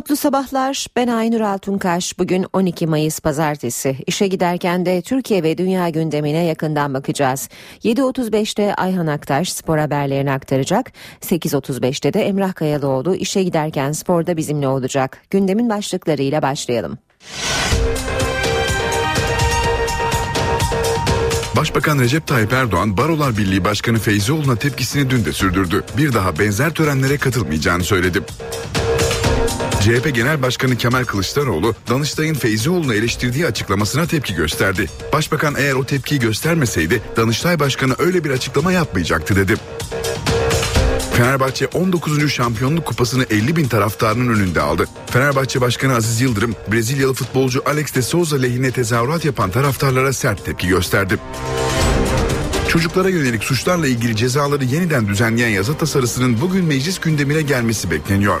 Mutlu sabahlar. Ben Aynur Altunkaş. Bugün 12 Mayıs Pazartesi. İşe giderken de Türkiye ve dünya gündemine yakından bakacağız. 7.35'te Ayhan Aktaş spor haberlerini aktaracak. 8.35'te de Emrah Kayalıoğlu işe giderken sporda bizimle olacak. Gündemin başlıklarıyla başlayalım. Başbakan Recep Tayyip Erdoğan Barolar Birliği Başkanı Feyzioğlu'na tepkisini dün de sürdürdü. Bir daha benzer törenlere katılmayacağını söyledi. CHP Genel Başkanı Kemal Kılıçdaroğlu, Danıştay'ın Feyzioğlu'nu eleştirdiği açıklamasına tepki gösterdi. Başbakan eğer o tepkiyi göstermeseydi Danıştay Başkanı öyle bir açıklama yapmayacaktı dedi. Fenerbahçe 19. şampiyonluk kupasını 50 bin taraftarının önünde aldı. Fenerbahçe Başkanı Aziz Yıldırım, Brezilyalı futbolcu Alex de Souza lehine tezahürat yapan taraftarlara sert tepki gösterdi. Çocuklara yönelik suçlarla ilgili cezaları yeniden düzenleyen yasa tasarısının bugün meclis gündemine gelmesi bekleniyor.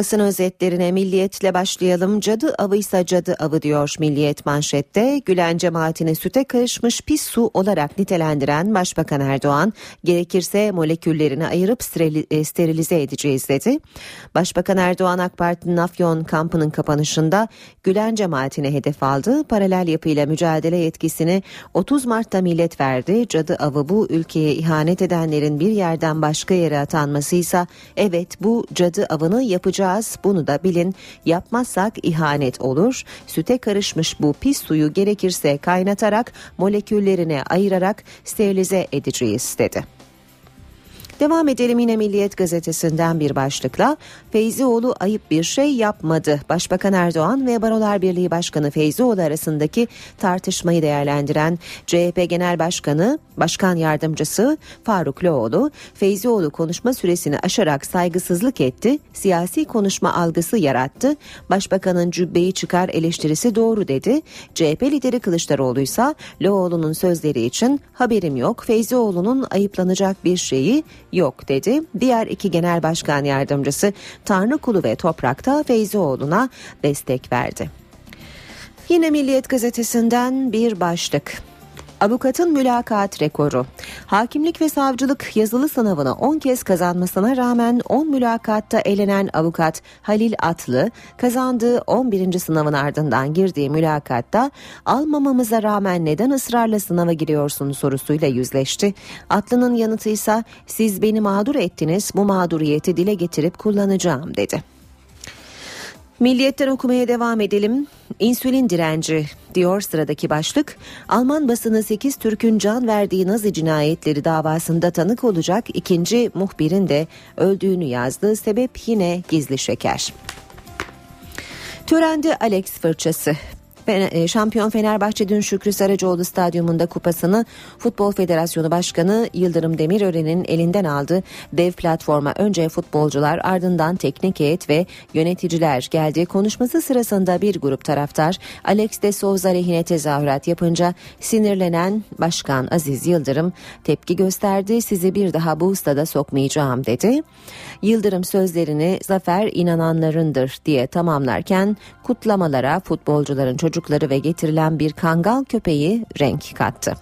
Basın özetlerine milliyetle başlayalım. Cadı avıysa cadı avı diyor milliyet manşette. Gülen cemaatini süte karışmış pis su olarak nitelendiren Başbakan Erdoğan gerekirse moleküllerini ayırıp e, sterilize edeceğiz dedi. Başbakan Erdoğan AK Parti'nin Afyon kampının kapanışında Gülen cemaatine hedef aldı. Paralel yapıyla mücadele yetkisini 30 Mart'ta millet verdi. Cadı avı bu ülkeye ihanet edenlerin bir yerden başka yere atanmasıysa evet bu cadı avını yapacağı yapacağız. Bunu da bilin. Yapmazsak ihanet olur. Süte karışmış bu pis suyu gerekirse kaynatarak moleküllerine ayırarak sterilize edeceğiz dedi. Devam edelim yine Milliyet gazetesinden bir başlıkla. Feyzioğlu ayıp bir şey yapmadı. Başbakan Erdoğan ve Barolar Birliği Başkanı Feyzioğlu arasındaki tartışmayı değerlendiren CHP Genel Başkanı, Başkan Yardımcısı Faruk Loğlu, Feyzioğlu konuşma süresini aşarak saygısızlık etti, siyasi konuşma algısı yarattı, Başbakanın cübbeyi çıkar eleştirisi doğru dedi. CHP lideri Kılıçdaroğlu ise Loğlu'nun sözleri için haberim yok, Feyzioğlu'nun ayıplanacak bir şeyi yok dedi. Diğer iki genel başkan yardımcısı Tanrıkulu ve Toprak'ta Feyzioğlu'na destek verdi. Yine Milliyet gazetesinden bir başlık. Avukatın mülakat rekoru. Hakimlik ve savcılık yazılı sınavını 10 kez kazanmasına rağmen 10 mülakatta elenen avukat Halil Atlı kazandığı 11. sınavın ardından girdiği mülakatta almamamıza rağmen neden ısrarla sınava giriyorsun sorusuyla yüzleşti. Atlı'nın yanıtı ise siz beni mağdur ettiniz bu mağduriyeti dile getirip kullanacağım dedi. Milliyetten okumaya devam edelim. İnsülin direnci diyor sıradaki başlık. Alman basını 8 Türk'ün can verdiği Nazi cinayetleri davasında tanık olacak ikinci muhbirin de öldüğünü yazdı. Sebep yine gizli şeker. Törende Alex fırçası şampiyon Fenerbahçe dün Şükrü Saracoğlu stadyumunda kupasını Futbol Federasyonu Başkanı Yıldırım Demirören'in elinden aldı. Dev platforma önce futbolcular ardından teknik heyet ve yöneticiler geldi. Konuşması sırasında bir grup taraftar Alex de Souza lehine tezahürat yapınca sinirlenen Başkan Aziz Yıldırım tepki gösterdi. Sizi bir daha bu stada sokmayacağım dedi. Yıldırım sözlerini zafer inananlarındır diye tamamlarken kutlamalara futbolcuların çocukları ve getirilen bir kangal köpeği renk kattı.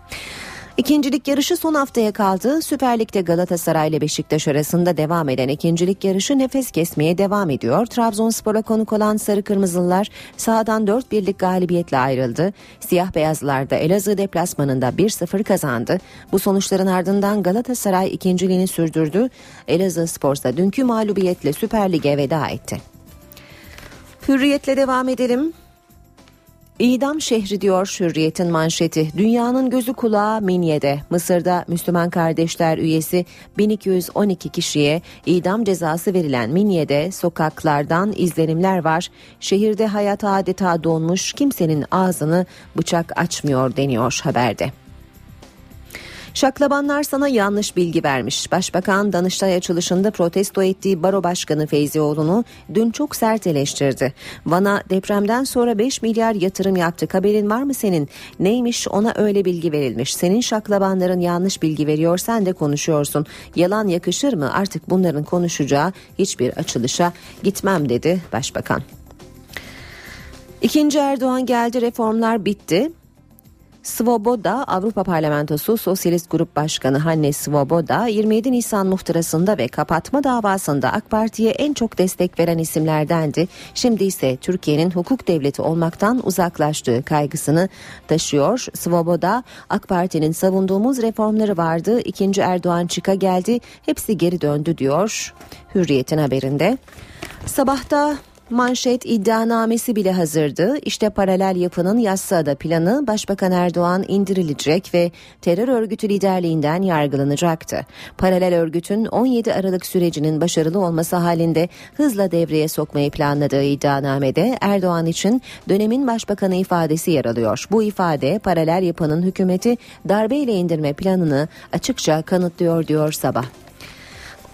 İkincilik yarışı son haftaya kaldı. Süper Lig'de Galatasaray ile Beşiktaş arasında devam eden ikincilik yarışı nefes kesmeye devam ediyor. Trabzonspor'a konuk olan Sarı Kırmızılılar sahadan 4 birlik galibiyetle ayrıldı. Siyah Beyazlılar da Elazığ deplasmanında 1-0 kazandı. Bu sonuçların ardından Galatasaray ikinciliğini sürdürdü. Elazığ Spor'sa dünkü mağlubiyetle Süper Lig'e veda etti. Hürriyetle devam edelim. İdam şehri diyor Hürriyet'in manşeti. Dünyanın gözü kulağı Minye'de. Mısır'da Müslüman Kardeşler üyesi 1212 kişiye idam cezası verilen Minye'de sokaklardan izlenimler var. Şehirde hayat adeta donmuş kimsenin ağzını bıçak açmıyor deniyor haberde. Şaklabanlar sana yanlış bilgi vermiş. Başbakan Danıştay açılışında protesto ettiği Baro Başkanı Feyzioğlu'nu dün çok sert eleştirdi. Van'a depremden sonra 5 milyar yatırım yaptık. Haberin var mı senin? Neymiş ona öyle bilgi verilmiş. Senin şaklabanların yanlış bilgi veriyor sen de konuşuyorsun. Yalan yakışır mı? Artık bunların konuşacağı hiçbir açılışa gitmem dedi Başbakan. İkinci Erdoğan geldi reformlar bitti. Svoboda Avrupa Parlamentosu Sosyalist Grup Başkanı Hannes Svoboda 27 Nisan muhtırasında ve kapatma davasında AK Parti'ye en çok destek veren isimlerdendi. Şimdi ise Türkiye'nin hukuk devleti olmaktan uzaklaştığı kaygısını taşıyor. Svoboda AK Parti'nin savunduğumuz reformları vardı. İkinci Erdoğan çıka geldi. Hepsi geri döndü diyor. Hürriyet'in haberinde. Sabahta Manşet iddianamesi bile hazırdı. İşte paralel yapının yassıada planı Başbakan Erdoğan indirilecek ve terör örgütü liderliğinden yargılanacaktı. Paralel örgütün 17 Aralık sürecinin başarılı olması halinde hızla devreye sokmayı planladığı iddianamede Erdoğan için dönemin başbakanı ifadesi yer alıyor. Bu ifade paralel yapının hükümeti darbeyle indirme planını açıkça kanıtlıyor diyor sabah.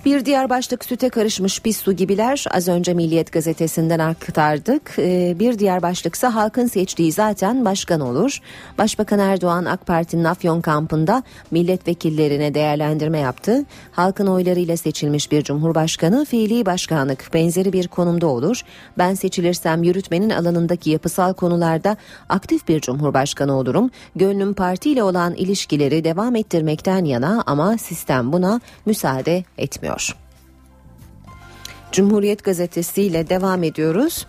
Bir diğer başlık süte karışmış pis su gibiler. Az önce Milliyet gazetesinden aktardık. Ee, bir diğer başlıksa halkın seçtiği zaten başkan olur. Başbakan Erdoğan AK Parti'nin Afyon kampında milletvekillerine değerlendirme yaptı. Halkın oylarıyla seçilmiş bir cumhurbaşkanı fiili başkanlık benzeri bir konumda olur. Ben seçilirsem yürütmenin alanındaki yapısal konularda aktif bir cumhurbaşkanı olurum. Gönlüm partiyle olan ilişkileri devam ettirmekten yana ama sistem buna müsaade etmiyor ediyor. Cumhuriyet Gazetesi ile devam ediyoruz.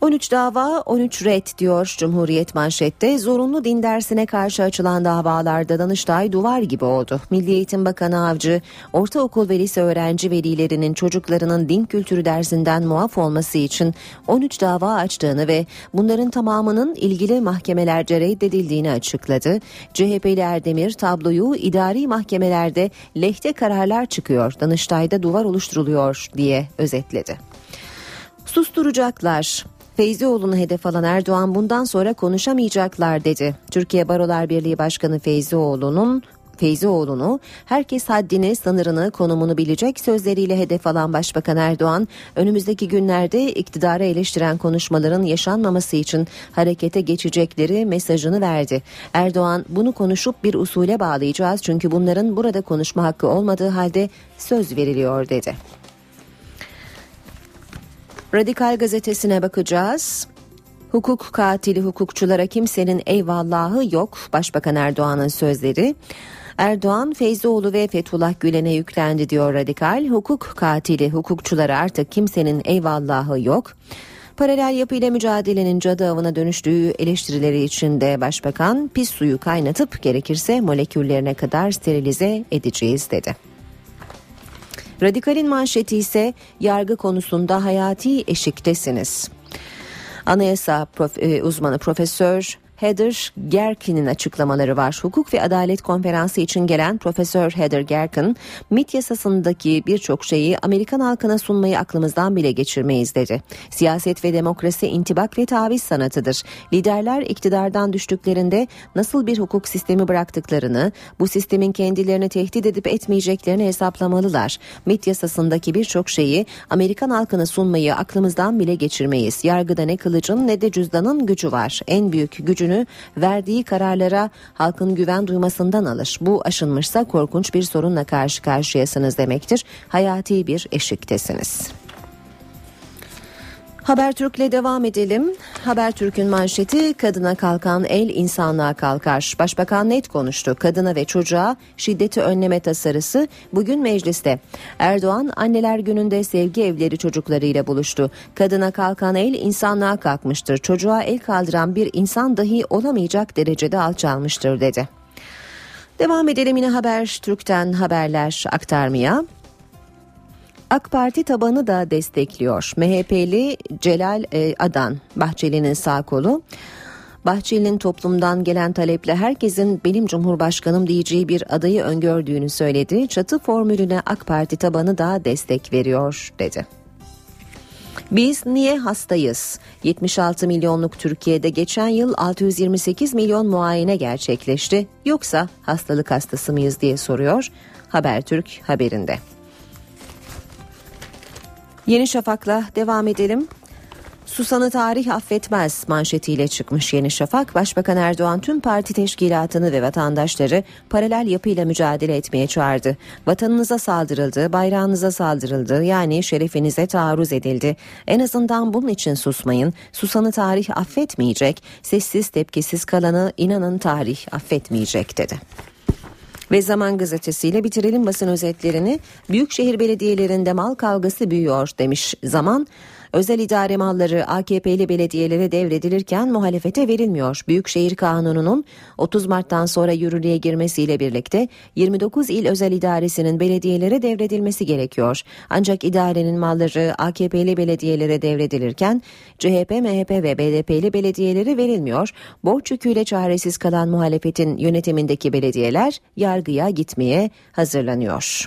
13 dava 13 red diyor Cumhuriyet manşette. Zorunlu din dersine karşı açılan davalarda Danıştay duvar gibi oldu. Milli Eğitim Bakanı Avcı, ortaokul ve lise öğrenci velilerinin çocuklarının din kültürü dersinden muaf olması için 13 dava açtığını ve bunların tamamının ilgili mahkemelerce reddedildiğini açıkladı. CHP'li Erdemir tabloyu idari mahkemelerde lehte kararlar çıkıyor, Danıştay'da duvar oluşturuluyor diye özetledi. Susturacaklar. Feyzioğlu'nu hedef alan Erdoğan bundan sonra konuşamayacaklar dedi. Türkiye Barolar Birliği Başkanı Feyzioğlu'nun Feyzioğlu'nu herkes haddini, sınırını, konumunu bilecek sözleriyle hedef alan Başbakan Erdoğan, önümüzdeki günlerde iktidarı eleştiren konuşmaların yaşanmaması için harekete geçecekleri mesajını verdi. Erdoğan bunu konuşup bir usule bağlayacağız çünkü bunların burada konuşma hakkı olmadığı halde söz veriliyor dedi. Radikal gazetesine bakacağız. Hukuk katili hukukçulara kimsenin eyvallahı yok. Başbakan Erdoğan'ın sözleri. Erdoğan, Feyzoğlu ve Fethullah Gülen'e yüklendi diyor Radikal. Hukuk katili hukukçulara artık kimsenin eyvallahı yok. Paralel yapıyla mücadelenin cadı avına dönüştüğü eleştirileri içinde başbakan pis suyu kaynatıp gerekirse moleküllerine kadar sterilize edeceğiz dedi. Radikalin manşeti ise yargı konusunda hayati eşiktesiniz. Anayasa prof, e, uzmanı Profesör Heather Gerkin'in açıklamaları var. Hukuk ve Adalet Konferansı için gelen Profesör Heather Gerkin, MIT yasasındaki birçok şeyi Amerikan halkına sunmayı aklımızdan bile geçirmeyiz dedi. Siyaset ve demokrasi intibak ve taviz sanatıdır. Liderler iktidardan düştüklerinde nasıl bir hukuk sistemi bıraktıklarını, bu sistemin kendilerini tehdit edip etmeyeceklerini hesaplamalılar. MIT yasasındaki birçok şeyi Amerikan halkına sunmayı aklımızdan bile geçirmeyiz. Yargıda ne kılıcın ne de cüzdanın gücü var. En büyük gücünü gücünü verdiği kararlara halkın güven duymasından alır. Bu aşınmışsa korkunç bir sorunla karşı karşıyasınız demektir. Hayati bir eşiktesiniz. Habertürk'le devam edelim. Habertürk'ün manşeti kadına kalkan el insanlığa kalkar. Başbakan net konuştu. Kadına ve çocuğa şiddeti önleme tasarısı bugün mecliste. Erdoğan anneler gününde sevgi evleri çocuklarıyla buluştu. Kadına kalkan el insanlığa kalkmıştır. Çocuğa el kaldıran bir insan dahi olamayacak derecede alçalmıştır dedi. Devam edelim yine Habertürk'ten haberler aktarmaya. AK Parti tabanı da destekliyor. MHP'li Celal e, Adan, Bahçeli'nin sağ kolu. Bahçeli'nin toplumdan gelen taleple herkesin benim cumhurbaşkanım diyeceği bir adayı öngördüğünü söyledi. Çatı formülüne AK Parti tabanı da destek veriyor dedi. Biz niye hastayız? 76 milyonluk Türkiye'de geçen yıl 628 milyon muayene gerçekleşti. Yoksa hastalık hastası mıyız diye soruyor Habertürk haberinde. Yeni Şafak'la devam edelim. Susan'ı tarih affetmez manşetiyle çıkmış Yeni Şafak, Başbakan Erdoğan tüm parti teşkilatını ve vatandaşları paralel yapıyla mücadele etmeye çağırdı. Vatanınıza saldırıldı, bayrağınıza saldırıldı, yani şerefinize taarruz edildi. En azından bunun için susmayın. Susan'ı tarih affetmeyecek, sessiz tepkisiz kalanı inanın tarih affetmeyecek dedi. Ve Zaman Gazetesi'yle bitirelim basın özetlerini. Büyükşehir belediyelerinde mal kavgası büyüyor demiş Zaman. Özel idare malları AKP'li belediyelere devredilirken muhalefete verilmiyor. Büyükşehir Kanunu'nun 30 Mart'tan sonra yürürlüğe girmesiyle birlikte 29 il özel idaresinin belediyelere devredilmesi gerekiyor. Ancak idarenin malları AKP'li belediyelere devredilirken CHP, MHP ve BDP'li belediyelere verilmiyor. Borç yüküyle çaresiz kalan muhalefetin yönetimindeki belediyeler yargıya gitmeye hazırlanıyor.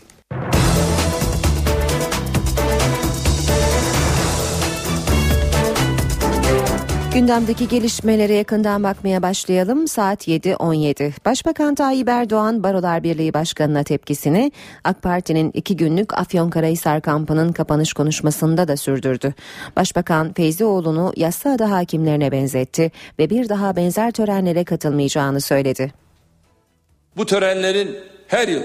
Gündemdeki gelişmelere yakından bakmaya başlayalım. Saat 7.17. Başbakan Tayyip Erdoğan Barolar Birliği Başkanı'na tepkisini AK Parti'nin iki günlük Afyonkarahisar kampının kapanış konuşmasında da sürdürdü. Başbakan Feyzioğlu'nu Yassıada hakimlerine benzetti ve bir daha benzer törenlere katılmayacağını söyledi. Bu törenlerin her yıl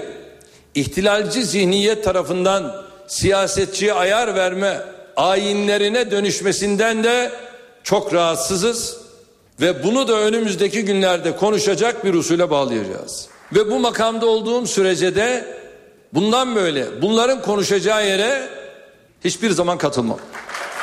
ihtilalci zihniyet tarafından siyasetçiye ayar verme ayinlerine dönüşmesinden de çok rahatsızız ve bunu da önümüzdeki günlerde konuşacak bir usule bağlayacağız. Ve bu makamda olduğum sürece de bundan böyle bunların konuşacağı yere hiçbir zaman katılmam.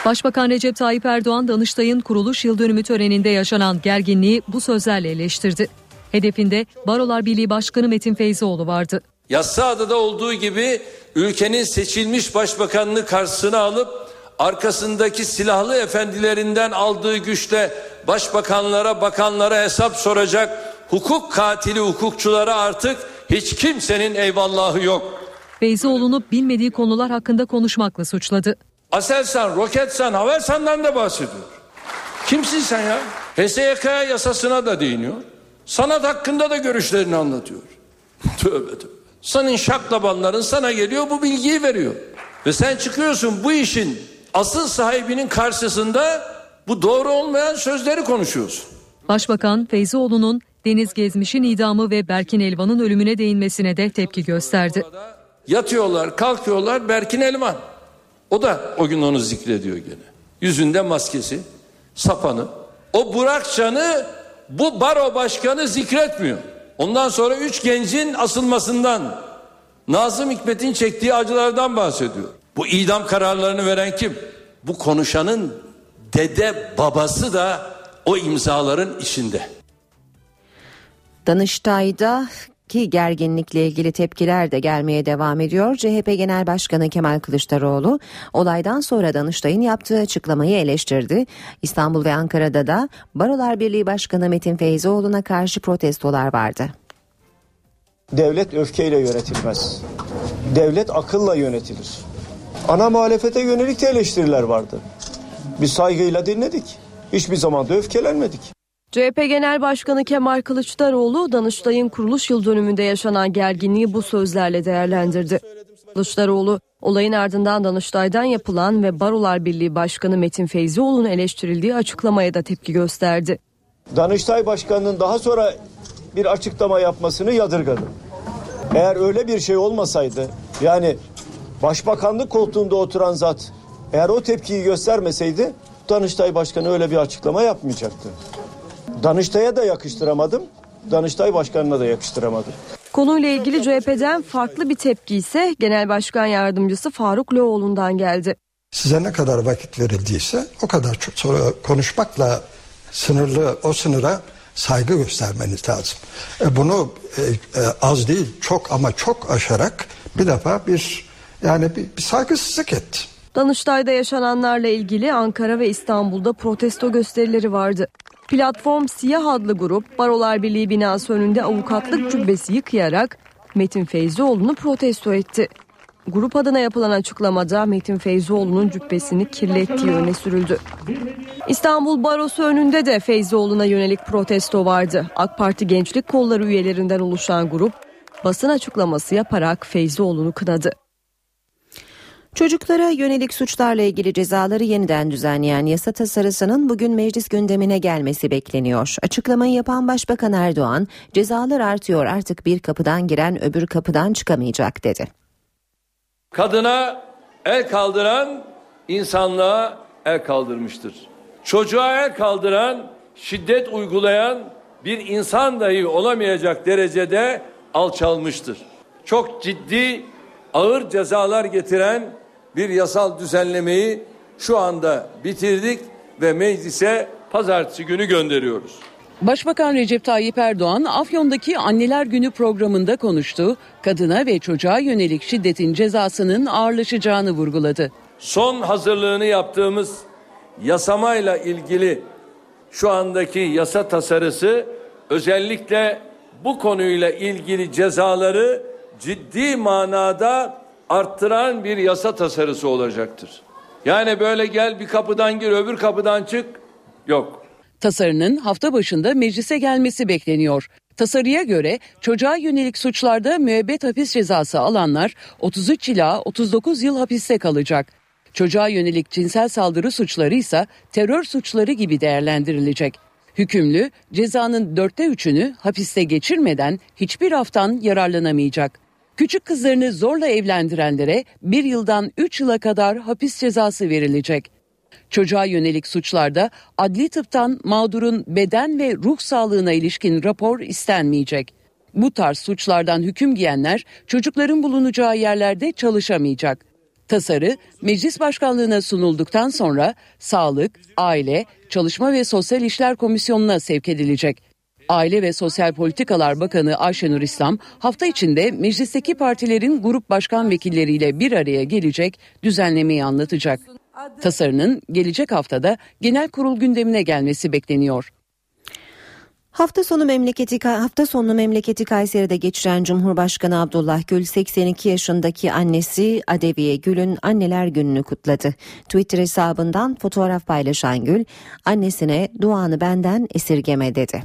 Başbakan Recep Tayyip Erdoğan Danıştay'ın kuruluş yıl dönümü töreninde yaşanan gerginliği bu sözlerle eleştirdi. Hedefinde Barolar Birliği Başkanı Metin Feyzioğlu vardı. Yassıada'da olduğu gibi ülkenin seçilmiş başbakanını karşısına alıp arkasındaki silahlı efendilerinden aldığı güçle başbakanlara, bakanlara hesap soracak hukuk katili hukukçulara artık hiç kimsenin eyvallahı yok. Feyzioğlu'nu bilmediği konular hakkında konuşmakla suçladı. Aselsan, Roketsan, Havelsan'dan da bahsediyor. Kimsin sen ya? HSYK yasasına da değiniyor. Sanat hakkında da görüşlerini anlatıyor. tövbe tövbe. Senin şaklabanların sana geliyor bu bilgiyi veriyor. Ve sen çıkıyorsun bu işin asıl sahibinin karşısında bu doğru olmayan sözleri konuşuyorsun. Başbakan Feyzioğlu'nun Deniz Gezmiş'in idamı ve Berkin Elvan'ın ölümüne değinmesine de tepki gösterdi. Yatıyorlar, kalkıyorlar Berkin Elvan. O da o gün onu zikrediyor gene. Yüzünde maskesi, sapanı. O Burakcan'ı bu baro başkanı zikretmiyor. Ondan sonra üç gencin asılmasından, Nazım Hikmet'in çektiği acılardan bahsediyor. Bu idam kararlarını veren kim? Bu konuşanın dede babası da o imzaların içinde. Danıştay'da ki gerginlikle ilgili tepkiler de gelmeye devam ediyor. CHP Genel Başkanı Kemal Kılıçdaroğlu olaydan sonra Danıştay'ın yaptığı açıklamayı eleştirdi. İstanbul ve Ankara'da da Barolar Birliği Başkanı Metin Feyzoğlu'na karşı protestolar vardı. Devlet öfkeyle yönetilmez. Devlet akılla yönetilir. Ana muhalefete yönelik de eleştiriler vardı. Biz saygıyla dinledik. Hiçbir zaman da öfkelenmedik. CHP Genel Başkanı Kemal Kılıçdaroğlu Danıştay'ın kuruluş yıl dönümünde yaşanan gerginliği bu sözlerle değerlendirdi. Kılıçdaroğlu olayın ardından Danıştay'dan yapılan ve Barolar Birliği Başkanı Metin Feyzioğlu'nun eleştirildiği açıklamaya da tepki gösterdi. Danıştay Başkanı'nın daha sonra bir açıklama yapmasını yadırgadı. Eğer öyle bir şey olmasaydı yani başbakanlık koltuğunda oturan zat eğer o tepkiyi göstermeseydi Danıştay Başkanı öyle bir açıklama yapmayacaktı. Danıştay'a da yakıştıramadım, Danıştay Başkanı'na da yakıştıramadım. Konuyla ilgili CHP'den farklı bir tepki ise Genel Başkan Yardımcısı Faruk Loğlu'ndan geldi. Size ne kadar vakit verildiyse o kadar çok sonra konuşmakla sınırlı o sınıra saygı göstermeniz lazım. E bunu e, e, az değil çok ama çok aşarak bir defa bir yani bir, bir saygısızlık etti. Danıştay'da yaşananlarla ilgili Ankara ve İstanbul'da protesto gösterileri vardı. Platform Siyah adlı grup Barolar Birliği binası önünde avukatlık cübbesi yıkayarak Metin Feyzioğlu'nu protesto etti. Grup adına yapılan açıklamada Metin Feyzoğlu'nun cübbesini kirlettiği öne sürüldü. İstanbul Barosu önünde de Feyzoğlu'na yönelik protesto vardı. AK Parti Gençlik Kolları üyelerinden oluşan grup basın açıklaması yaparak Feyzoğlu'nu kınadı. Çocuklara yönelik suçlarla ilgili cezaları yeniden düzenleyen yasa tasarısının bugün meclis gündemine gelmesi bekleniyor. Açıklamayı yapan Başbakan Erdoğan, cezalar artıyor artık bir kapıdan giren öbür kapıdan çıkamayacak dedi. Kadına el kaldıran insanlığa el kaldırmıştır. Çocuğa el kaldıran, şiddet uygulayan bir insan dahi olamayacak derecede alçalmıştır. Çok ciddi ağır cezalar getiren bir yasal düzenlemeyi şu anda bitirdik ve meclise pazartesi günü gönderiyoruz. Başbakan Recep Tayyip Erdoğan Afyon'daki Anneler Günü programında konuştu. Kadına ve çocuğa yönelik şiddetin cezasının ağırlaşacağını vurguladı. Son hazırlığını yaptığımız yasamayla ilgili şu andaki yasa tasarısı özellikle bu konuyla ilgili cezaları ciddi manada arttıran bir yasa tasarısı olacaktır. Yani böyle gel bir kapıdan gir öbür kapıdan çık yok. Tasarının hafta başında meclise gelmesi bekleniyor. Tasarıya göre çocuğa yönelik suçlarda müebbet hapis cezası alanlar 33 ila 39 yıl hapiste kalacak. Çocuğa yönelik cinsel saldırı suçları ise terör suçları gibi değerlendirilecek. Hükümlü cezanın dörtte üçünü hapiste geçirmeden hiçbir haftan yararlanamayacak. Küçük kızlarını zorla evlendirenlere bir yıldan üç yıla kadar hapis cezası verilecek. Çocuğa yönelik suçlarda adli tıptan mağdurun beden ve ruh sağlığına ilişkin rapor istenmeyecek. Bu tarz suçlardan hüküm giyenler çocukların bulunacağı yerlerde çalışamayacak. Tasarı meclis başkanlığına sunulduktan sonra Sağlık, Aile, Çalışma ve Sosyal İşler Komisyonu'na sevk edilecek. Aile ve Sosyal Politikalar Bakanı Ayşenur İslam hafta içinde meclisteki partilerin grup başkan vekilleriyle bir araya gelecek, düzenlemeyi anlatacak. Tasarının gelecek haftada genel kurul gündemine gelmesi bekleniyor. Hafta sonu memleketi hafta sonu memleketi Kayseri'de geçiren Cumhurbaşkanı Abdullah Gül 82 yaşındaki annesi Adeviye Gül'ün anneler gününü kutladı. Twitter hesabından fotoğraf paylaşan Gül, annesine duanı benden esirgeme dedi.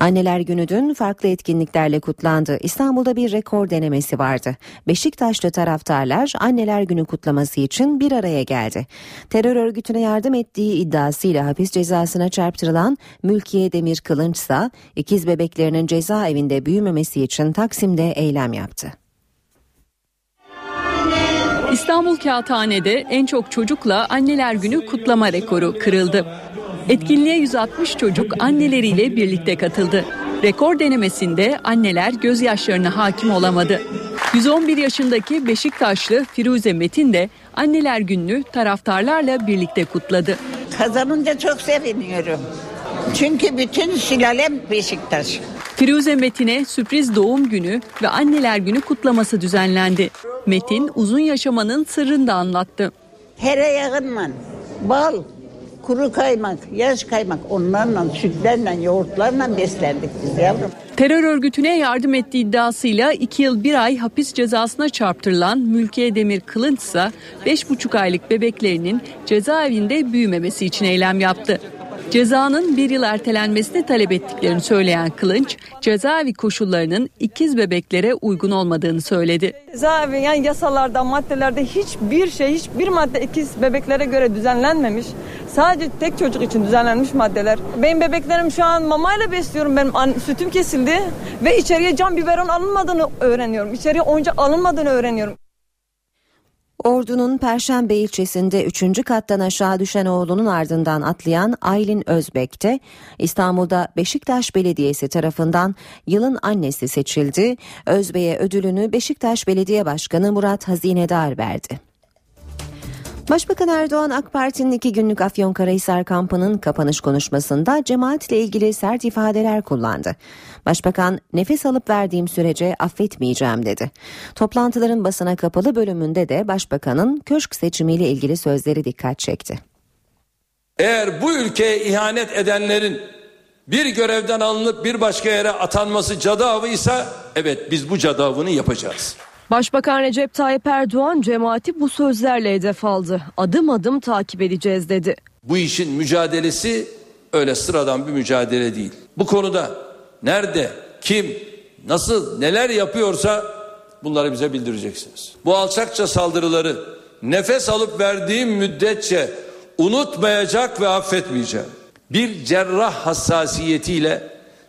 Anneler Günü dün farklı etkinliklerle kutlandı. İstanbul'da bir rekor denemesi vardı. Beşiktaşlı taraftarlar Anneler Günü kutlaması için bir araya geldi. Terör örgütüne yardım ettiği iddiasıyla hapis cezasına çarptırılan Mülkiye Demir Kılınç ise ikiz bebeklerinin cezaevinde büyümemesi için Taksim'de eylem yaptı. İstanbul Kağıthane'de en çok çocukla Anneler Günü kutlama rekoru kırıldı. Etkinliğe 160 çocuk anneleriyle birlikte katıldı. Rekor denemesinde anneler gözyaşlarına hakim olamadı. 111 yaşındaki Beşiktaşlı Firuze Metin de anneler gününü taraftarlarla birlikte kutladı. Kazanınca çok seviniyorum. Çünkü bütün sülalem Beşiktaş. Firuze Metin'e sürpriz doğum günü ve anneler günü kutlaması düzenlendi. Metin uzun yaşamanın sırrını da anlattı. Tereyağınla, bal, kuru kaymak, yaş kaymak onlarla, sütlerle, yoğurtlarla beslendik biz yavrum. Terör örgütüne yardım ettiği iddiasıyla 2 yıl 1 ay hapis cezasına çarptırılan Mülkiye Demir Kılınç ise 5,5 aylık bebeklerinin cezaevinde büyümemesi için eylem yaptı. Cezanın bir yıl ertelenmesini talep ettiklerini söyleyen Kılınç, cezaevi koşullarının ikiz bebeklere uygun olmadığını söyledi. Cezaevi yani yasalarda, maddelerde hiçbir şey, hiçbir madde ikiz bebeklere göre düzenlenmemiş. Sadece tek çocuk için düzenlenmiş maddeler. Benim bebeklerim şu an mamayla besliyorum. Benim sütüm kesildi ve içeriye cam biberon alınmadığını öğreniyorum. İçeriye oyuncak alınmadığını öğreniyorum. Ordu'nun Perşembe ilçesinde 3. kattan aşağı düşen oğlunun ardından atlayan Aylin Özbek'te İstanbul'da Beşiktaş Belediyesi tarafından yılın annesi seçildi. Özbek'e ödülünü Beşiktaş Belediye Başkanı Murat Hazinedar verdi. Başbakan Erdoğan AK Parti'nin iki günlük Afyonkarahisar kampının kapanış konuşmasında cemaatle ilgili sert ifadeler kullandı. Başbakan nefes alıp verdiğim sürece affetmeyeceğim dedi. Toplantıların basına kapalı bölümünde de başbakanın köşk seçimiyle ilgili sözleri dikkat çekti. Eğer bu ülkeye ihanet edenlerin bir görevden alınıp bir başka yere atanması cadı avıysa evet biz bu cadı avını yapacağız. Başbakan Recep Tayyip Erdoğan cemaati bu sözlerle hedef aldı. Adım adım takip edeceğiz dedi. Bu işin mücadelesi öyle sıradan bir mücadele değil. Bu konuda nerede, kim, nasıl, neler yapıyorsa bunları bize bildireceksiniz. Bu alçakça saldırıları nefes alıp verdiğim müddetçe unutmayacak ve affetmeyeceğim. Bir cerrah hassasiyetiyle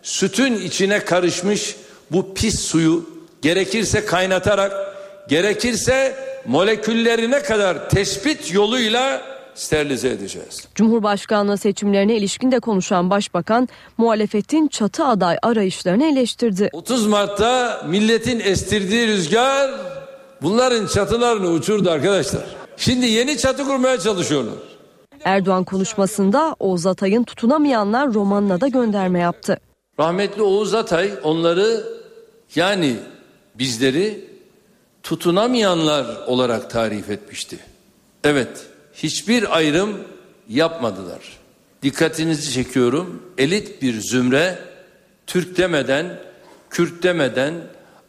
sütün içine karışmış bu pis suyu gerekirse kaynatarak gerekirse moleküllerine kadar tespit yoluyla sterilize edeceğiz. Cumhurbaşkanlığı seçimlerine ilişkin de konuşan başbakan muhalefetin çatı aday arayışlarını eleştirdi. 30 Mart'ta milletin estirdiği rüzgar bunların çatılarını uçurdu arkadaşlar. Şimdi yeni çatı kurmaya çalışıyorlar. Erdoğan konuşmasında Oğuz Atay'ın tutunamayanlar romanına da gönderme yaptı. Rahmetli Oğuz Atay onları yani bizleri tutunamayanlar olarak tarif etmişti. Evet, hiçbir ayrım yapmadılar. Dikkatinizi çekiyorum. Elit bir zümre Türk demeden, Kürt demeden,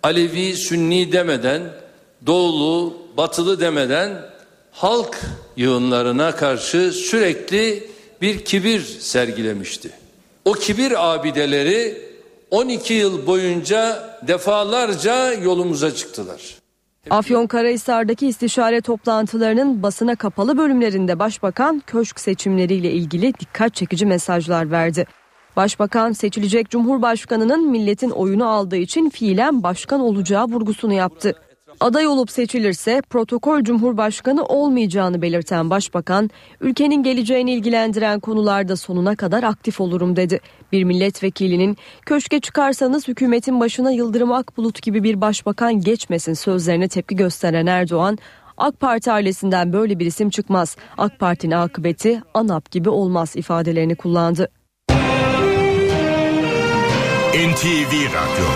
Alevi, Sünni demeden, Doğulu, Batılı demeden halk yığınlarına karşı sürekli bir kibir sergilemişti. O kibir abideleri 12 yıl boyunca defalarca yolumuza çıktılar. Afyonkarahisar'daki istişare toplantılarının basına kapalı bölümlerinde Başbakan köşk seçimleriyle ilgili dikkat çekici mesajlar verdi. Başbakan seçilecek Cumhurbaşkanının milletin oyunu aldığı için fiilen başkan olacağı vurgusunu yaptı. Aday olup seçilirse protokol cumhurbaşkanı olmayacağını belirten başbakan, ülkenin geleceğini ilgilendiren konularda sonuna kadar aktif olurum dedi. Bir milletvekilinin köşke çıkarsanız hükümetin başına Yıldırım Akbulut gibi bir başbakan geçmesin sözlerine tepki gösteren Erdoğan, AK Parti ailesinden böyle bir isim çıkmaz. AK Parti'nin akıbeti ANAP gibi olmaz ifadelerini kullandı. NTV Radyo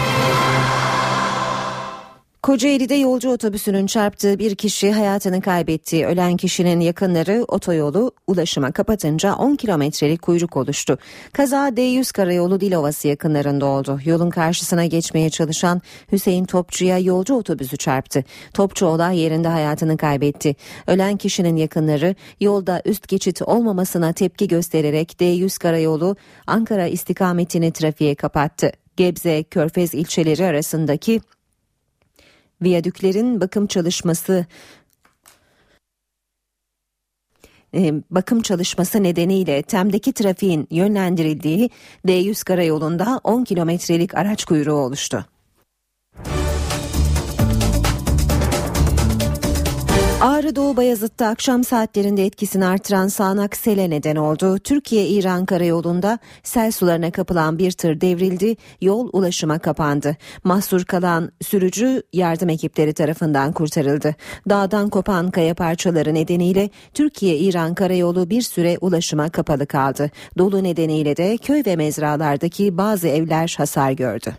Kocaeli'de yolcu otobüsünün çarptığı bir kişi hayatını kaybetti. Ölen kişinin yakınları otoyolu ulaşıma kapatınca 10 kilometrelik kuyruk oluştu. Kaza D100 karayolu Dilovası yakınlarında oldu. Yolun karşısına geçmeye çalışan Hüseyin Topçu'ya yolcu otobüsü çarptı. Topçu olay yerinde hayatını kaybetti. Ölen kişinin yakınları yolda üst geçit olmamasına tepki göstererek D100 karayolu Ankara istikametini trafiğe kapattı. Gebze, Körfez ilçeleri arasındaki viyadüklerin bakım çalışması e, bakım çalışması nedeniyle Tem'deki trafiğin yönlendirildiği D100 karayolunda 10 kilometrelik araç kuyruğu oluştu. Ağrı Doğu Bayazıt'ta akşam saatlerinde etkisini artıran sağanak sele neden oldu. Türkiye-İran karayolunda sel sularına kapılan bir tır devrildi, yol ulaşıma kapandı. Mahsur kalan sürücü yardım ekipleri tarafından kurtarıldı. Dağdan kopan kaya parçaları nedeniyle Türkiye-İran karayolu bir süre ulaşıma kapalı kaldı. Dolu nedeniyle de köy ve mezralardaki bazı evler hasar gördü.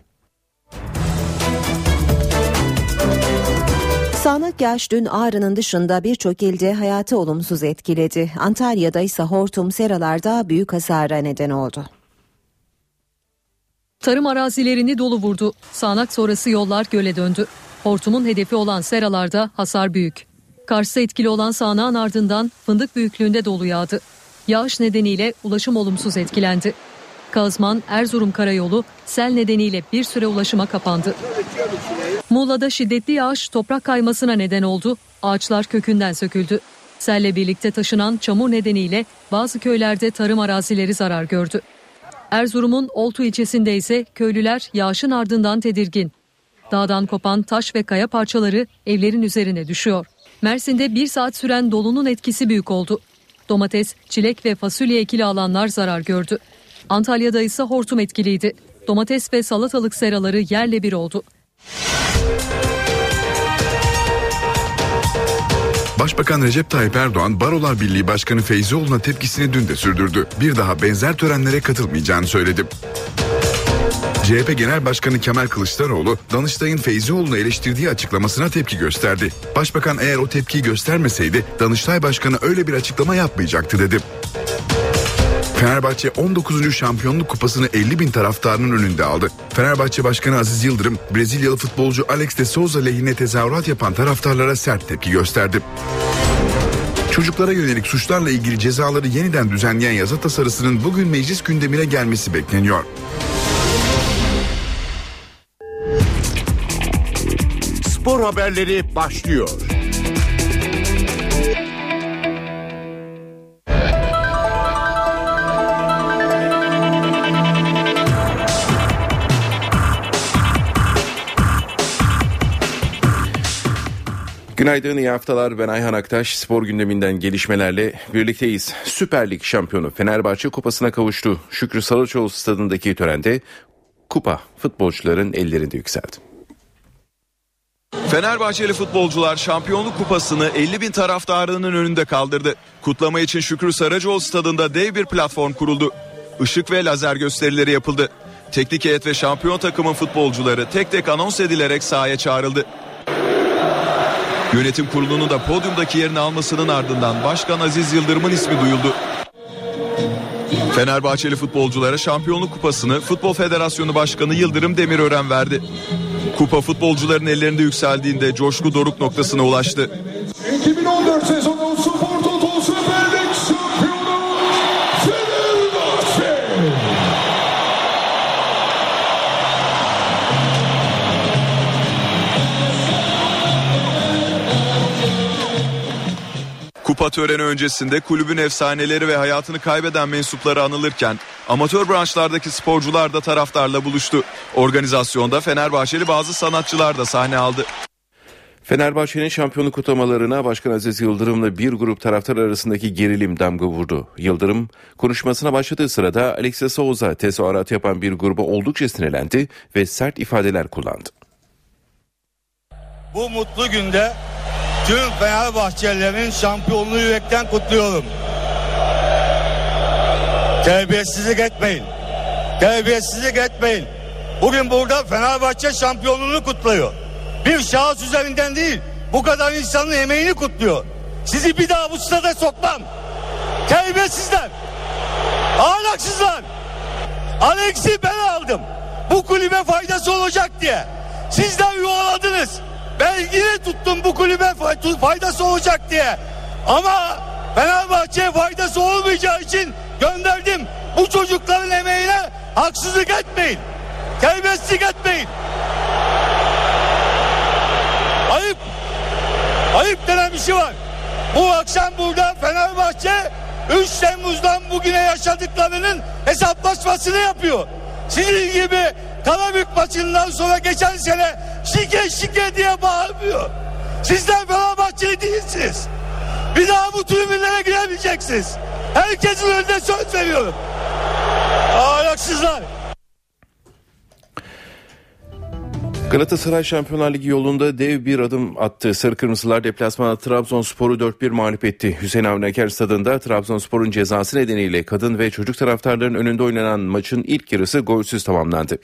Sağnak yağış dün Ağrı'nın dışında birçok ilde hayatı olumsuz etkiledi. Antalya'da ise hortum seralarda büyük hasara neden oldu. Tarım arazilerini dolu vurdu. Sağnak sonrası yollar göle döndü. Hortumun hedefi olan seralarda hasar büyük. Kars'ta etkili olan sağanağın ardından fındık büyüklüğünde dolu yağdı. Yağış nedeniyle ulaşım olumsuz etkilendi. Kazman Erzurum karayolu sel nedeniyle bir süre ulaşıma kapandı. Muğla'da şiddetli yağış toprak kaymasına neden oldu. Ağaçlar kökünden söküldü. Selle birlikte taşınan çamur nedeniyle bazı köylerde tarım arazileri zarar gördü. Erzurum'un Oltu ilçesinde ise köylüler yağışın ardından tedirgin. Dağdan kopan taş ve kaya parçaları evlerin üzerine düşüyor. Mersin'de bir saat süren dolunun etkisi büyük oldu. Domates, çilek ve fasulye ekili alanlar zarar gördü. Antalya'da ise hortum etkiliydi. Domates ve salatalık seraları yerle bir oldu. Başbakan Recep Tayyip Erdoğan Barolar Birliği Başkanı Feyzioğlu'na tepkisini dün de sürdürdü. Bir daha benzer törenlere katılmayacağını söyledi. CHP Genel Başkanı Kemal Kılıçdaroğlu, Danıştay'ın Feyzioğlu'nu eleştirdiği açıklamasına tepki gösterdi. Başbakan eğer o tepkiyi göstermeseydi Danıştay Başkanı öyle bir açıklama yapmayacaktı dedi. Fenerbahçe 19. şampiyonluk kupasını 50 bin taraftarının önünde aldı. Fenerbahçe Başkanı Aziz Yıldırım, Brezilyalı futbolcu Alex de Souza lehine tezahürat yapan taraftarlara sert tepki gösterdi. Çocuklara yönelik suçlarla ilgili cezaları yeniden düzenleyen yasa tasarısının bugün meclis gündemine gelmesi bekleniyor. Spor haberleri başlıyor. Günaydın, iyi haftalar. Ben Ayhan Aktaş. Spor gündeminden gelişmelerle birlikteyiz. Süper Lig şampiyonu Fenerbahçe kupasına kavuştu. Şükrü Saraçoğlu stadındaki törende kupa futbolcuların ellerinde yükseldi. Fenerbahçeli futbolcular şampiyonluk kupasını 50 bin taraftarının önünde kaldırdı. Kutlama için Şükrü Saracoğlu stadında dev bir platform kuruldu. Işık ve lazer gösterileri yapıldı. Teknik heyet ve şampiyon takımın futbolcuları tek tek anons edilerek sahaya çağrıldı. Yönetim kurulunun da podyumdaki yerini almasının ardından Başkan Aziz Yıldırım'ın ismi duyuldu. Fenerbahçeli futbolculara şampiyonluk kupasını Futbol Federasyonu Başkanı Yıldırım Demirören verdi. Kupa futbolcuların ellerinde yükseldiğinde coşku doruk noktasına ulaştı. 2014 sezonu Spor Kupa töreni öncesinde kulübün efsaneleri ve hayatını kaybeden mensupları anılırken amatör branşlardaki sporcular da taraftarla buluştu. Organizasyonda Fenerbahçeli bazı sanatçılar da sahne aldı. Fenerbahçe'nin şampiyonluk kutlamalarına Başkan Aziz Yıldırım'la bir grup taraftar arasındaki gerilim damga vurdu. Yıldırım konuşmasına başladığı sırada Alexia Souza tezahürat yapan bir gruba oldukça sinirlendi ve sert ifadeler kullandı. Bu mutlu günde tüm Fenerbahçelilerin şampiyonluğu yürekten kutluyorum. Terbiyesizlik etmeyin. Terbiyesizlik etmeyin. Bugün burada Fenerbahçe şampiyonluğunu kutluyor. Bir şahıs üzerinden değil, bu kadar insanın emeğini kutluyor. Sizi bir daha bu stada sokmam. Terbiyesizler. Ahlaksızlar. Alex'i ben aldım. Bu kulübe faydası olacak diye. Sizden yuvaladınız. Ben yine tuttum bu kulübe faydası olacak diye. Ama Fenerbahçe'ye faydası olmayacağı için gönderdim. Bu çocukların emeğine haksızlık etmeyin. Terbiyesizlik etmeyin. Ayıp. Ayıp denen bir şey var. Bu akşam burada Fenerbahçe 3 Temmuz'dan bugüne yaşadıklarının hesaplaşmasını yapıyor. Sizin gibi Karabük maçından sonra geçen sene şike şike diye bağırmıyor. Sizler Fenerbahçeli değilsiniz. Bir daha bu tribünlere giremeyeceksiniz. Herkesin önünde söz veriyorum. Ahlaksızlar. Galatasaray Şampiyonlar Ligi yolunda dev bir adım attı. Sarı Kırmızılar deplasmanda Trabzonspor'u 4-1 mağlup etti. Hüseyin Avni Aker stadında Trabzonspor'un cezası nedeniyle kadın ve çocuk taraftarların önünde oynanan maçın ilk yarısı golsüz tamamlandı.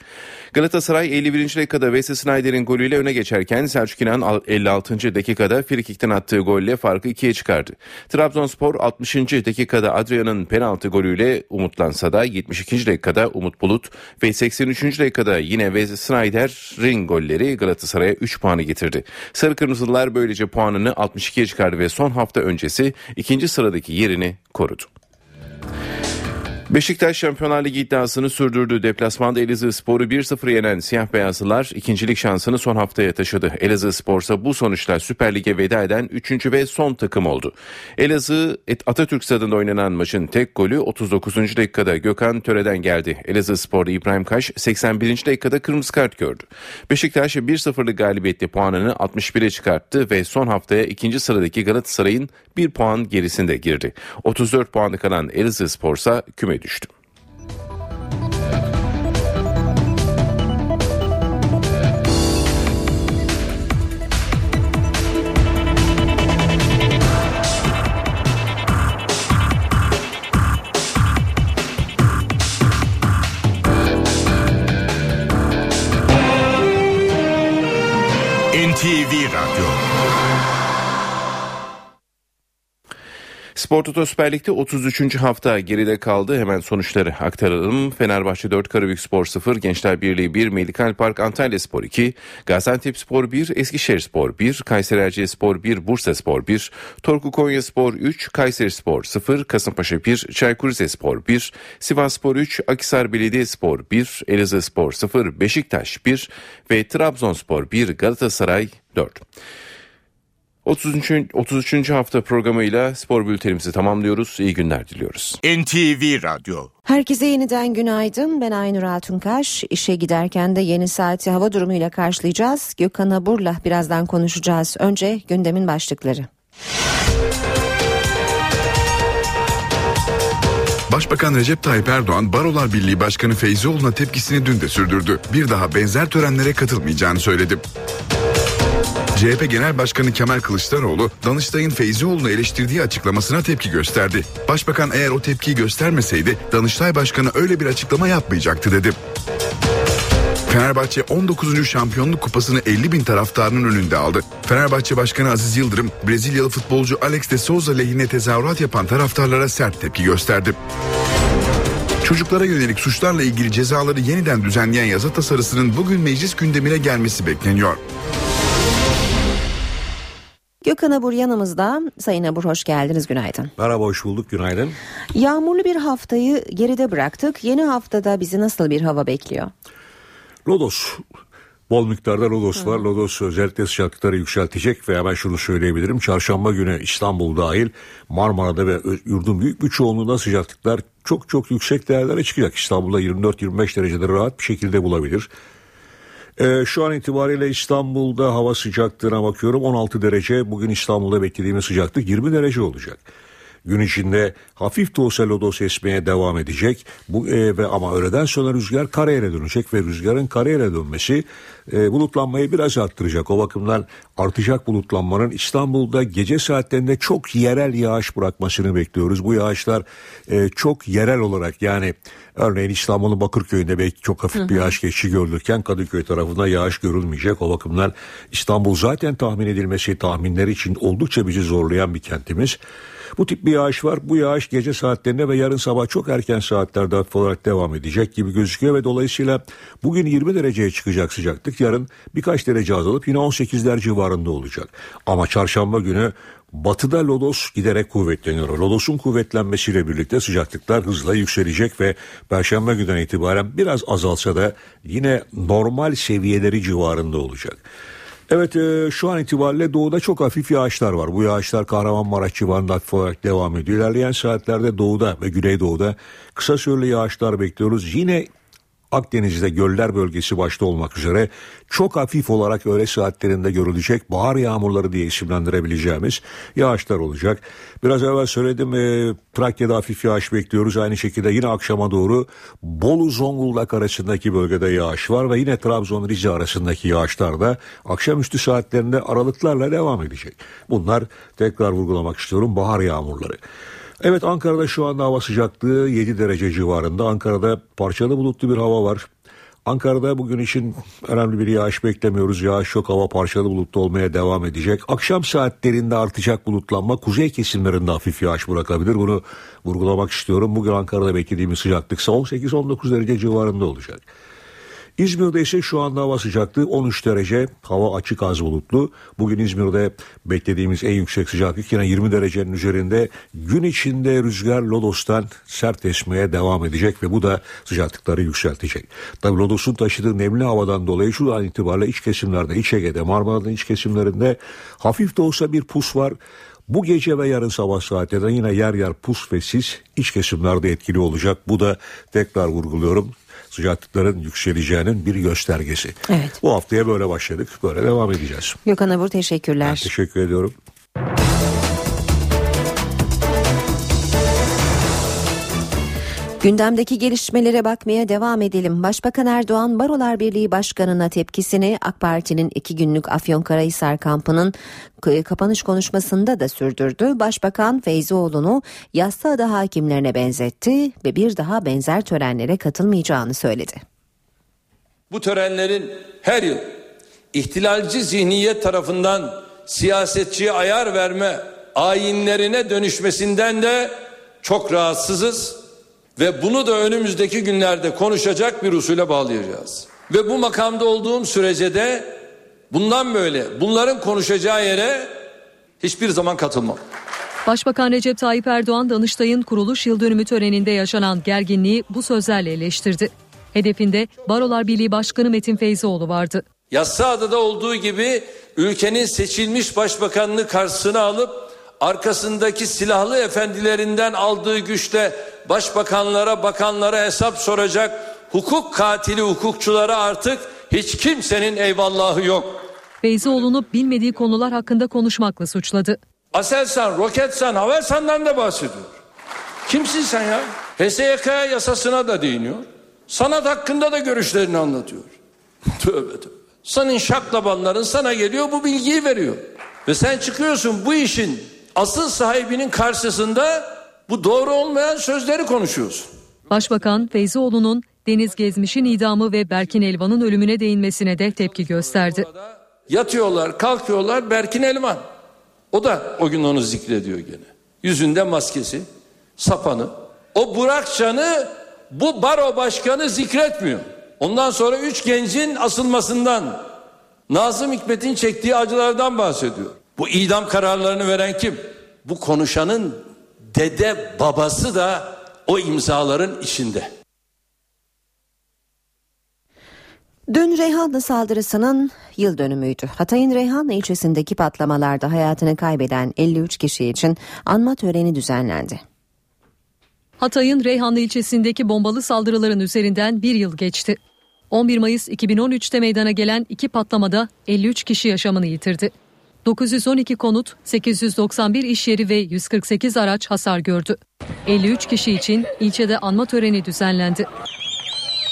Galatasaray 51. dakikada Wesley Snyder'in golüyle öne geçerken Selçuk İnan 56. dakikada frikikten attığı golle farkı ikiye çıkardı. Trabzonspor 60. dakikada Adrian'ın penaltı golüyle umutlansa da 72. dakikada Umut Bulut ve 83. dakikada yine Wesley Snyder'in golleri Galatasaray'a 3 puanı getirdi. Sarı Kırmızılar böylece puanını 62'ye çıkardı ve son hafta öncesi ikinci sıradaki yerini korudu. Beşiktaş Şampiyonlar Ligi iddiasını sürdürdü. Deplasmanda Elazığ Spor'u 1-0 yenen siyah beyazlılar ikincilik şansını son haftaya taşıdı. Elazığ Spor ise bu sonuçla Süper Lig'e veda eden 3. ve son takım oldu. Elazığ Atatürk Stadı'nda oynanan maçın tek golü 39. dakikada Gökhan Töre'den geldi. Elazığ Spor'da İbrahim Kaş 81. dakikada kırmızı kart gördü. Beşiktaş 1-0'lık galibiyetle puanını 61'e çıkarttı ve son haftaya ikinci sıradaki Galatasaray'ın bir puan gerisinde girdi. 34 puanı kalan Elazığ Spor ise küme düştü. NTV Radyo Spor Toto Süper Lig'de 33. hafta geride kaldı. Hemen sonuçları aktaralım. Fenerbahçe 4, Karabük Spor 0, Gençler Birliği 1, Medikal Park Antalya Spor 2, Gaziantep Spor 1, Eskişehir Spor 1, Kayseri Erciye Spor 1, Bursa Spor 1, Torku Konya Spor 3, Kayseri Spor 0, Kasımpaşa 1, Çaykur Rizespor 1, Sivas Spor 3, Akisar Belediye Spor 1, Elazığ Spor 0, Beşiktaş 1 ve Trabzonspor 1, Galatasaray 4. 33. 33. hafta programıyla spor bültenimizi tamamlıyoruz. İyi günler diliyoruz. NTV Radyo Herkese yeniden günaydın. Ben Aynur Altunkaş. İşe giderken de yeni saati hava durumuyla karşılayacağız. Gökhan Abur'la birazdan konuşacağız. Önce gündemin başlıkları. Başbakan Recep Tayyip Erdoğan Barolar Birliği Başkanı Feyzioğlu'na tepkisini dün de sürdürdü. Bir daha benzer törenlere katılmayacağını söyledi. CHP Genel Başkanı Kemal Kılıçdaroğlu, Danıştay'ın Feyzioğlu'nu eleştirdiği açıklamasına tepki gösterdi. Başbakan eğer o tepkiyi göstermeseydi Danıştay Başkanı öyle bir açıklama yapmayacaktı dedi. Fenerbahçe 19. şampiyonluk kupasını 50 bin taraftarının önünde aldı. Fenerbahçe Başkanı Aziz Yıldırım, Brezilyalı futbolcu Alex de Souza lehine tezahürat yapan taraftarlara sert tepki gösterdi. Çocuklara yönelik suçlarla ilgili cezaları yeniden düzenleyen yasa tasarısının bugün meclis gündemine gelmesi bekleniyor. Gökhan Abur yanımızda. Sayın Abur hoş geldiniz günaydın. Merhaba hoş bulduk günaydın. Yağmurlu bir haftayı geride bıraktık. Yeni haftada bizi nasıl bir hava bekliyor? Lodos. Bol miktarda lodos var. Lodos özellikle sıcaklıkları yükseltecek ve hemen şunu söyleyebilirim. Çarşamba günü İstanbul dahil Marmara'da ve yurdun büyük bir çoğunluğunda sıcaklıklar çok çok yüksek değerlere çıkacak. İstanbul'da 24-25 dereceleri rahat bir şekilde bulabilir. Ee, şu an itibariyle İstanbul'da hava sıcaklığına bakıyorum 16 derece. Bugün İstanbul'da beklediğimiz sıcaklık 20 derece olacak. Gün içinde hafif de olsa lodos esmeye devam edecek. Bu e, ve ama öğleden sonra rüzgar karayele dönecek ve rüzgarın karayele dönmesi e, bulutlanmayı biraz arttıracak. O bakımdan artacak bulutlanmanın İstanbul'da gece saatlerinde çok yerel yağış bırakmasını bekliyoruz. Bu yağışlar e, çok yerel olarak yani örneğin İstanbul'un Bakırköy'ünde belki çok hafif bir yağış geçişi görülürken Kadıköy tarafında yağış görülmeyecek. O bakımdan İstanbul zaten tahmin edilmesi tahminleri için oldukça bizi zorlayan bir kentimiz. Bu tip bir yağış var. Bu yağış gece saatlerinde ve yarın sabah çok erken saatlerde hafif olarak devam edecek gibi gözüküyor ve dolayısıyla bugün 20 dereceye çıkacak sıcaklık. Yarın birkaç derece azalıp yine 18'ler civarında olacak. Ama çarşamba günü Batıda lodos giderek kuvvetleniyor. Lodos'un kuvvetlenmesiyle birlikte sıcaklıklar hızla yükselecek ve Perşembe günden itibaren biraz azalsa da yine normal seviyeleri civarında olacak. Evet e, şu an itibariyle doğuda çok hafif yağışlar var. Bu yağışlar Kahramanmaraş civarında hafif olarak devam ediyor. İlerleyen saatlerde doğuda ve güneydoğuda kısa süreli yağışlar bekliyoruz. Yine Akdeniz'de göller bölgesi başta olmak üzere çok hafif olarak öğle saatlerinde görülecek bahar yağmurları diye isimlendirebileceğimiz yağışlar olacak. Biraz evvel söyledim e, Trakya'da hafif yağış bekliyoruz. Aynı şekilde yine akşama doğru Bolu Zonguldak arasındaki bölgede yağış var ve yine Trabzon Rize arasındaki yağışlar da akşamüstü saatlerinde aralıklarla devam edecek. Bunlar tekrar vurgulamak istiyorum bahar yağmurları. Evet Ankara'da şu anda hava sıcaklığı 7 derece civarında. Ankara'da parçalı bulutlu bir hava var. Ankara'da bugün için önemli bir yağış beklemiyoruz. Yağış yok hava parçalı bulutlu olmaya devam edecek. Akşam saatlerinde artacak bulutlanma kuzey kesimlerinde hafif yağış bırakabilir. Bunu vurgulamak istiyorum. Bugün Ankara'da beklediğimiz sıcaklık 18-19 derece civarında olacak. İzmir'de ise şu anda hava sıcaklığı 13 derece. Hava açık az bulutlu. Bugün İzmir'de beklediğimiz en yüksek sıcaklık yine 20 derecenin üzerinde. Gün içinde rüzgar Lodos'tan sert esmeye devam edecek ve bu da sıcaklıkları yükseltecek. Tabi Lodos'un taşıdığı nemli havadan dolayı şu an itibariyle iç kesimlerde, iç Ege'de, Marmara'nın iç kesimlerinde hafif de olsa bir pus var. Bu gece ve yarın sabah saatlerinde yine yer yer pus ve sis iç kesimlerde etkili olacak. Bu da tekrar vurguluyorum sıcaklıkların yükseleceğinin bir göstergesi. Evet. Bu haftaya böyle başladık. Böyle devam edeceğiz. Gökhan Abur teşekkürler. Ben teşekkür ediyorum. Gündemdeki gelişmelere bakmaya devam edelim. Başbakan Erdoğan Barolar Birliği Başkanı'na tepkisini AK Parti'nin iki günlük Afyonkarahisar kampının kapanış konuşmasında da sürdürdü. Başbakan Feyzioğlu'nu Yassıada hakimlerine benzetti ve bir daha benzer törenlere katılmayacağını söyledi. Bu törenlerin her yıl ihtilalci zihniyet tarafından siyasetçiye ayar verme ayinlerine dönüşmesinden de çok rahatsızız ve bunu da önümüzdeki günlerde konuşacak bir usule bağlayacağız. Ve bu makamda olduğum sürece de bundan böyle bunların konuşacağı yere hiçbir zaman katılmam. Başbakan Recep Tayyip Erdoğan Danıştay'ın kuruluş yıl dönümü töreninde yaşanan gerginliği bu sözlerle eleştirdi. Hedefinde Barolar Birliği Başkanı Metin Feyzioğlu vardı. Yassıada'da olduğu gibi ülkenin seçilmiş başbakanını karşısına alıp arkasındaki silahlı efendilerinden aldığı güçle başbakanlara, bakanlara hesap soracak hukuk katili hukukçulara artık hiç kimsenin eyvallahı yok. Feyzioğlu'nu bilmediği konular hakkında konuşmakla suçladı. Aselsan, Roketsan, Havelsan'dan da bahsediyor. Kimsin sen ya? HSYK yasasına da değiniyor. Sanat hakkında da görüşlerini anlatıyor. tövbe tövbe. Senin şaklabanların sana geliyor bu bilgiyi veriyor. Ve sen çıkıyorsun bu işin asıl sahibinin karşısında bu doğru olmayan sözleri konuşuyorsun. Başbakan Feyzioğlu'nun Deniz Gezmiş'in idamı ve Berkin Elvan'ın ölümüne değinmesine de tepki gösterdi. Yatıyorlar, kalkıyorlar Berkin Elvan. O da o gün onu zikrediyor gene. Yüzünde maskesi, sapanı. O Burakcan'ı bu baro başkanı zikretmiyor. Ondan sonra üç gencin asılmasından, Nazım Hikmet'in çektiği acılardan bahsediyor. Bu idam kararlarını veren kim? Bu konuşanın dede babası da o imzaların içinde. Dün Reyhanlı saldırısının yıl dönümüydü. Hatay'ın Reyhanlı ilçesindeki patlamalarda hayatını kaybeden 53 kişi için anma töreni düzenlendi. Hatay'ın Reyhanlı ilçesindeki bombalı saldırıların üzerinden bir yıl geçti. 11 Mayıs 2013'te meydana gelen iki patlamada 53 kişi yaşamını yitirdi. 912 konut, 891 iş yeri ve 148 araç hasar gördü. 53 kişi için ilçede anma töreni düzenlendi.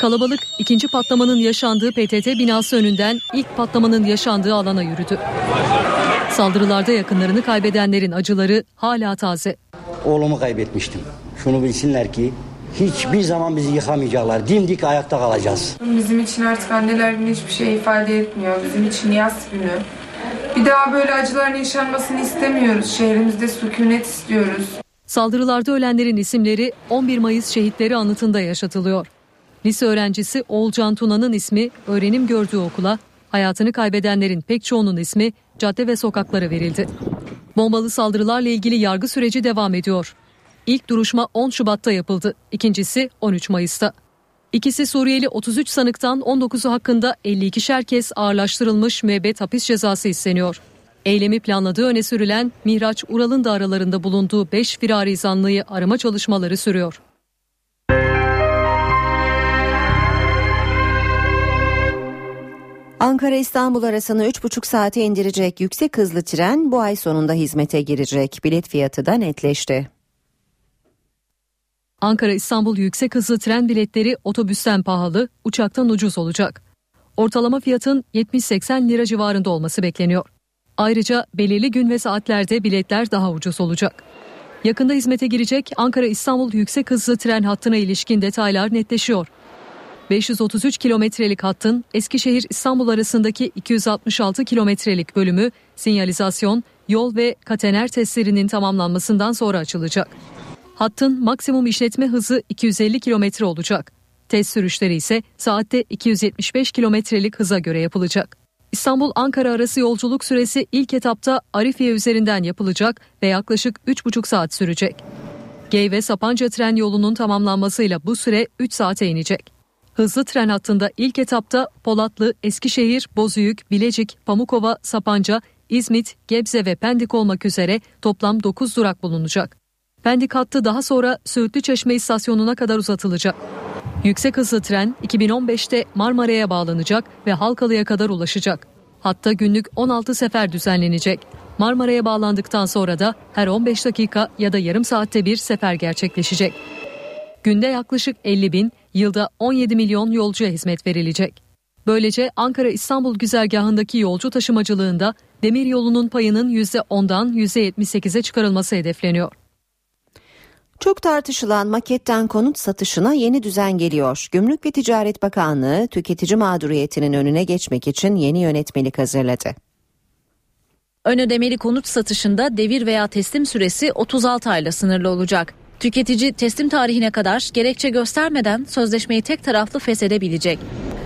Kalabalık ikinci patlamanın yaşandığı PTT binası önünden ilk patlamanın yaşandığı alana yürüdü. Saldırılarda yakınlarını kaybedenlerin acıları hala taze. Oğlumu kaybetmiştim. Şunu bilsinler ki hiçbir zaman bizi yıkamayacaklar. Dimdik ayakta kalacağız. Bizim için artık anneler günü hiçbir şey ifade etmiyor. Bizim için yaz günü. Bir daha böyle acıların yaşanmasını istemiyoruz. Şehrimizde sükunet istiyoruz. Saldırılarda ölenlerin isimleri 11 Mayıs şehitleri anıtında yaşatılıyor. Lise öğrencisi Oğulcan Tuna'nın ismi öğrenim gördüğü okula, hayatını kaybedenlerin pek çoğunun ismi cadde ve sokaklara verildi. Bombalı saldırılarla ilgili yargı süreci devam ediyor. İlk duruşma 10 Şubat'ta yapıldı, ikincisi 13 Mayıs'ta. İkisi Suriyeli 33 sanıktan 19'u hakkında 52'şer kez ağırlaştırılmış müebbet hapis cezası isteniyor. Eylemi planladığı öne sürülen Mihraç Ural'ın da aralarında bulunduğu 5 firari zanlıyı arama çalışmaları sürüyor. Ankara İstanbul arasını 3,5 saate indirecek yüksek hızlı tren bu ay sonunda hizmete girecek. Bilet fiyatı da netleşti. Ankara İstanbul yüksek hızlı tren biletleri otobüsten pahalı, uçaktan ucuz olacak. Ortalama fiyatın 70-80 lira civarında olması bekleniyor. Ayrıca belirli gün ve saatlerde biletler daha ucuz olacak. Yakında hizmete girecek Ankara İstanbul yüksek hızlı tren hattına ilişkin detaylar netleşiyor. 533 kilometrelik hattın Eskişehir İstanbul arasındaki 266 kilometrelik bölümü sinyalizasyon, yol ve katener testlerinin tamamlanmasından sonra açılacak. Hattın maksimum işletme hızı 250 kilometre olacak. Test sürüşleri ise saatte 275 kilometrelik hıza göre yapılacak. İstanbul-Ankara arası yolculuk süresi ilk etapta Arifiye üzerinden yapılacak ve yaklaşık 3,5 saat sürecek. Gey ve Sapanca tren yolunun tamamlanmasıyla bu süre 3 saate inecek. Hızlı tren hattında ilk etapta Polatlı, Eskişehir, Bozüyük, Bilecik, Pamukova, Sapanca, İzmit, Gebze ve Pendik olmak üzere toplam 9 durak bulunacak. Pendik hattı daha sonra Söğütlü Çeşme istasyonuna kadar uzatılacak. Yüksek hızlı tren 2015'te Marmara'ya bağlanacak ve Halkalı'ya kadar ulaşacak. Hatta günlük 16 sefer düzenlenecek. Marmara'ya bağlandıktan sonra da her 15 dakika ya da yarım saatte bir sefer gerçekleşecek. Günde yaklaşık 50 bin, yılda 17 milyon yolcuya hizmet verilecek. Böylece Ankara-İstanbul güzergahındaki yolcu taşımacılığında demir yolunun payının %10'dan %78'e çıkarılması hedefleniyor. Çok tartışılan maketten konut satışına yeni düzen geliyor. Gümrük ve Ticaret Bakanlığı tüketici mağduriyetinin önüne geçmek için yeni yönetmelik hazırladı. Ön ödemeli konut satışında devir veya teslim süresi 36 ayla sınırlı olacak. Tüketici teslim tarihine kadar gerekçe göstermeden sözleşmeyi tek taraflı feshedebilecek.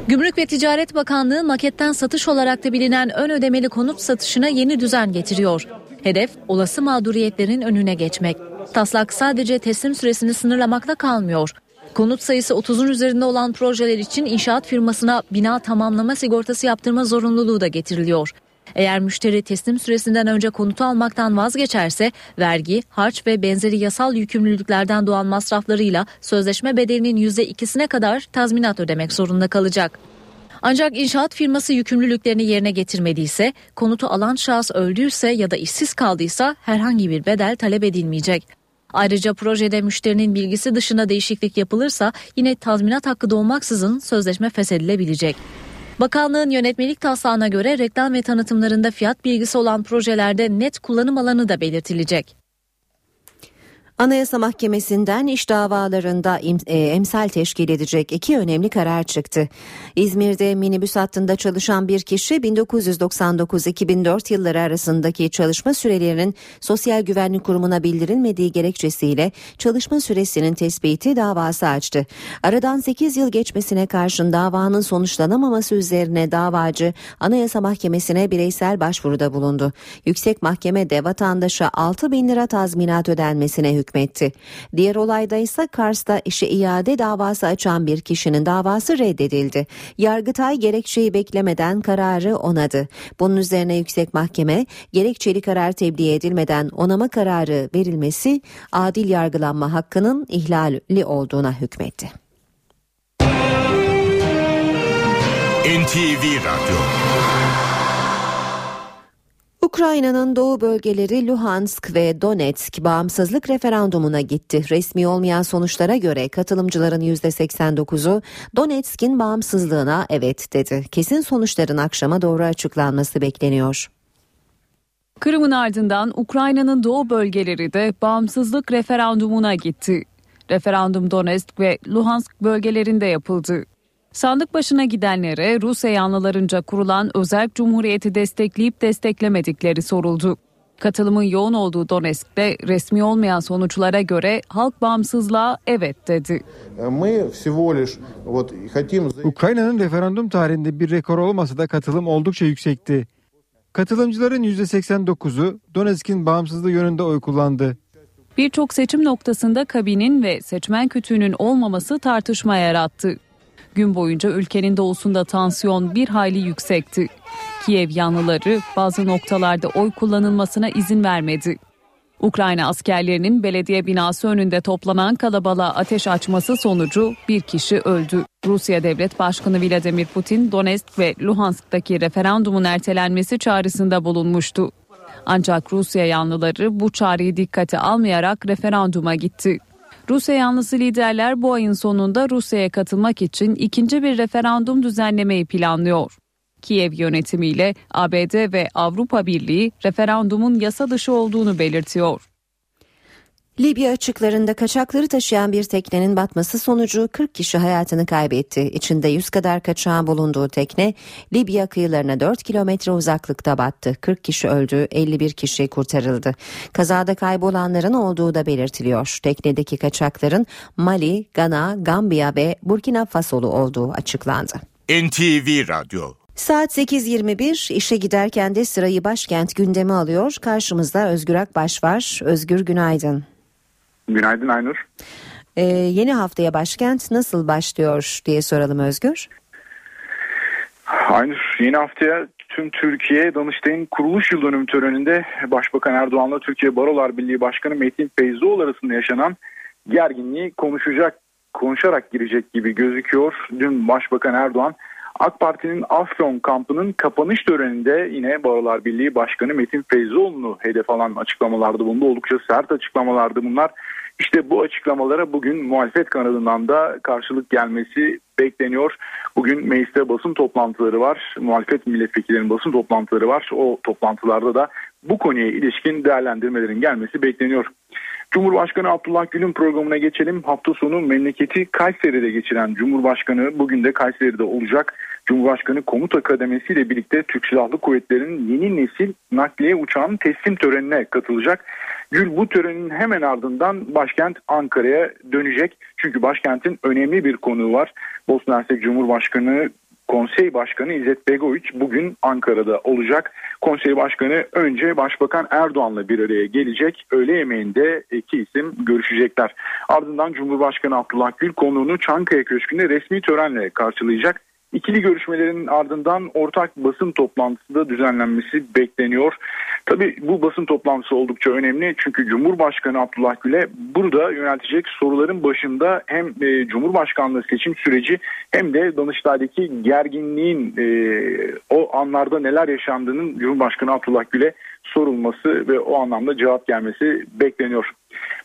Gümrük ve Ticaret Bakanlığı maketten satış olarak da bilinen ön ödemeli konut satışına yeni düzen getiriyor. Hedef olası mağduriyetlerin önüne geçmek. Taslak sadece teslim süresini sınırlamakla kalmıyor. Konut sayısı 30'un üzerinde olan projeler için inşaat firmasına bina tamamlama sigortası yaptırma zorunluluğu da getiriliyor. Eğer müşteri teslim süresinden önce konutu almaktan vazgeçerse vergi, harç ve benzeri yasal yükümlülüklerden doğan masraflarıyla sözleşme bedelinin %2'sine kadar tazminat ödemek zorunda kalacak. Ancak inşaat firması yükümlülüklerini yerine getirmediyse, konutu alan şahıs öldüyse ya da işsiz kaldıysa herhangi bir bedel talep edilmeyecek. Ayrıca projede müşterinin bilgisi dışında değişiklik yapılırsa yine tazminat hakkı doğmaksızın sözleşme feshedilebilecek. Bakanlığın yönetmelik taslağına göre reklam ve tanıtımlarında fiyat bilgisi olan projelerde net kullanım alanı da belirtilecek. Anayasa Mahkemesi'nden iş davalarında im, e, emsal teşkil edecek iki önemli karar çıktı. İzmir'de minibüs hattında çalışan bir kişi 1999-2004 yılları arasındaki çalışma sürelerinin Sosyal Güvenlik Kurumu'na bildirilmediği gerekçesiyle çalışma süresinin tespiti davası açtı. Aradan 8 yıl geçmesine karşın davanın sonuçlanamaması üzerine davacı Anayasa Mahkemesi'ne bireysel başvuruda bulundu. Yüksek Mahkeme de vatandaşa 6 bin lira tazminat ödenmesine hükmetti hükmetti. Diğer olayda ise Kars'ta işe iade davası açan bir kişinin davası reddedildi. Yargıtay gerekçeyi beklemeden kararı onadı. Bunun üzerine yüksek mahkeme gerekçeli karar tebliğ edilmeden onama kararı verilmesi adil yargılanma hakkının ihlali olduğuna hükmetti. NTV Radyo Ukrayna'nın doğu bölgeleri Luhansk ve Donetsk bağımsızlık referandumuna gitti. Resmi olmayan sonuçlara göre katılımcıların %89'u Donetsk'in bağımsızlığına evet dedi. Kesin sonuçların akşama doğru açıklanması bekleniyor. Kırım'ın ardından Ukrayna'nın doğu bölgeleri de bağımsızlık referandumuna gitti. Referandum Donetsk ve Luhansk bölgelerinde yapıldı. Sandık başına gidenlere Rusya yanlılarınca kurulan özel cumhuriyeti destekleyip desteklemedikleri soruldu. Katılımın yoğun olduğu Donetsk'te resmi olmayan sonuçlara göre halk bağımsızlığa evet dedi. Ukrayna'nın referandum tarihinde bir rekor olmasa da katılım oldukça yüksekti. Katılımcıların %89'u Donetsk'in bağımsızlığı yönünde oy kullandı. Birçok seçim noktasında kabinin ve seçmen kütüğünün olmaması tartışma yarattı. Gün boyunca ülkenin doğusunda tansiyon bir hayli yüksekti. Kiev yanlıları bazı noktalarda oy kullanılmasına izin vermedi. Ukrayna askerlerinin belediye binası önünde toplanan kalabalığa ateş açması sonucu bir kişi öldü. Rusya Devlet Başkanı Vladimir Putin Donetsk ve Luhansk'taki referandumun ertelenmesi çağrısında bulunmuştu. Ancak Rusya yanlıları bu çağrıyı dikkate almayarak referanduma gitti. Rusya yanlısı liderler bu ayın sonunda Rusya'ya katılmak için ikinci bir referandum düzenlemeyi planlıyor. Kiev yönetimiyle ABD ve Avrupa Birliği referandumun yasa dışı olduğunu belirtiyor. Libya açıklarında kaçakları taşıyan bir teknenin batması sonucu 40 kişi hayatını kaybetti. İçinde 100 kadar kaçağın bulunduğu tekne Libya kıyılarına 4 kilometre uzaklıkta battı. 40 kişi öldü, 51 kişi kurtarıldı. Kazada kaybolanların olduğu da belirtiliyor. Teknedeki kaçakların Mali, Gana, Gambiya ve Burkina Fasolu olduğu açıklandı. NTV Radyo Saat 8.21 işe giderken de sırayı başkent gündemi alıyor. Karşımızda Özgür Akbaş var. Özgür günaydın. Günaydın Aynur. Ee, yeni haftaya başkent nasıl başlıyor diye soralım Özgür. Aynur yeni haftaya tüm Türkiye Danıştay'ın kuruluş yıl dönümü töreninde Başbakan Erdoğan'la Türkiye Barolar Birliği Başkanı Metin Feyzoğlu arasında yaşanan gerginliği konuşacak, konuşarak girecek gibi gözüküyor. Dün Başbakan Erdoğan AK Parti'nin Afyon kampının kapanış töreninde yine Barolar Birliği Başkanı Metin Feyzoğlu'nu hedef alan açıklamalarda bulundu. Oldukça sert açıklamalardı bunlar. İşte bu açıklamalara bugün muhalefet kanadından da karşılık gelmesi bekleniyor. Bugün mecliste basın toplantıları var. Muhalefet milletvekillerinin basın toplantıları var. O toplantılarda da bu konuya ilişkin değerlendirmelerin gelmesi bekleniyor. Cumhurbaşkanı Abdullah Gül'ün programına geçelim. Hafta sonu memleketi Kayseri'de geçiren Cumhurbaşkanı bugün de Kayseri'de olacak. Cumhurbaşkanı Komuta Kademesi ile birlikte Türk Silahlı Kuvvetleri'nin yeni nesil nakliye uçağının teslim törenine katılacak. Gül bu törenin hemen ardından başkent Ankara'ya dönecek. Çünkü başkentin önemli bir konuğu var. Bosna Hersek Cumhurbaşkanı Konsey Başkanı İzzet Begoviç bugün Ankara'da olacak. Konsey Başkanı önce Başbakan Erdoğan'la bir araya gelecek. Öğle yemeğinde iki isim görüşecekler. Ardından Cumhurbaşkanı Abdullah Gül konuğunu Çankaya Köşkü'nde resmi törenle karşılayacak. İkili görüşmelerin ardından ortak basın toplantısı da düzenlenmesi bekleniyor. Tabi bu basın toplantısı oldukça önemli çünkü Cumhurbaşkanı Abdullah Gül'e burada yöneltecek soruların başında hem e, Cumhurbaşkanlığı seçim süreci hem de Danıştay'daki gerginliğin e, o anlarda neler yaşandığının Cumhurbaşkanı Abdullah Gül'e sorulması ve o anlamda cevap gelmesi bekleniyor.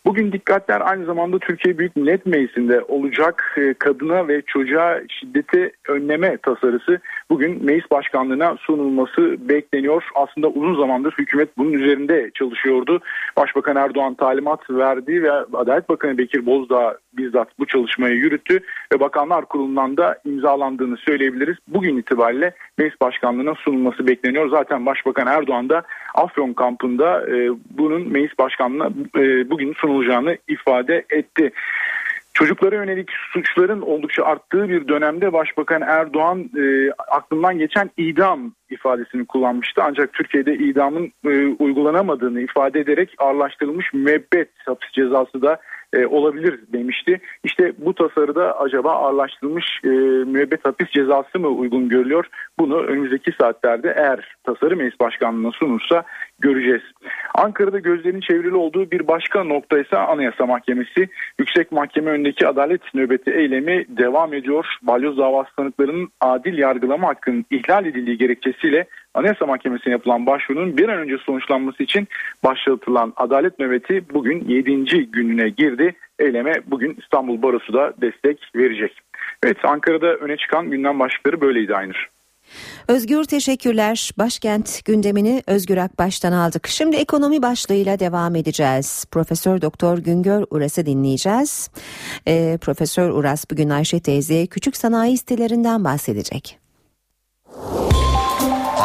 Bugün dikkatler aynı zamanda Türkiye Büyük Millet Meclisi'nde olacak e, kadına ve çocuğa şiddeti önleme tasarısı bugün meclis başkanlığına sunulması bekleniyor. Aslında uzun zamandır hükümet bunun üzerinde çalışıyordu. Başbakan Erdoğan talimat verdi ve Adalet Bakanı Bekir Bozdağ bizzat bu çalışmayı yürüttü ve Bakanlar Kurulu'ndan da imzalandığını söyleyebiliriz. Bugün itibariyle meclis başkanlığına sunulması bekleniyor. Zaten Başbakan Erdoğan da Afyon kampında e, bunun meclis başkanlığına e, bugün sunulacağını ifade etti. Çocuklara yönelik suçların oldukça arttığı bir dönemde Başbakan Erdoğan e, aklından geçen idam ifadesini kullanmıştı. Ancak Türkiye'de idamın e, uygulanamadığını ifade ederek ağırlaştırılmış müebbet hapis cezası da e, olabilir demişti. İşte bu tasarıda acaba ağırlaştırılmış e, müebbet hapis cezası mı uygun görülüyor? Bunu önümüzdeki saatlerde eğer tasarı meclis başkanlığına sunursa göreceğiz. Ankara'da gözlerin çevrili olduğu bir başka nokta ise Anayasa Mahkemesi. Yüksek Mahkeme önündeki adalet nöbeti eylemi devam ediyor. Balyoz davası tanıklarının adil yargılama hakkının ihlal edildiği gerekçesiyle Anayasa Mahkemesi'ne yapılan başvurunun bir an önce sonuçlanması için başlatılan adalet nöbeti bugün 7. gününe girdi. Eyleme bugün İstanbul Barosu da destek verecek. Evet Ankara'da öne çıkan gündem başlıkları böyleydi Aynur. Özgür teşekkürler. Başkent gündemini Özgür Akbaş'tan aldık. Şimdi ekonomi başlığıyla devam edeceğiz. Profesör Doktor Güngör Uras'ı dinleyeceğiz. Ee, Profesör Uras bugün Ayşe teyze küçük sanayi sitelerinden bahsedecek.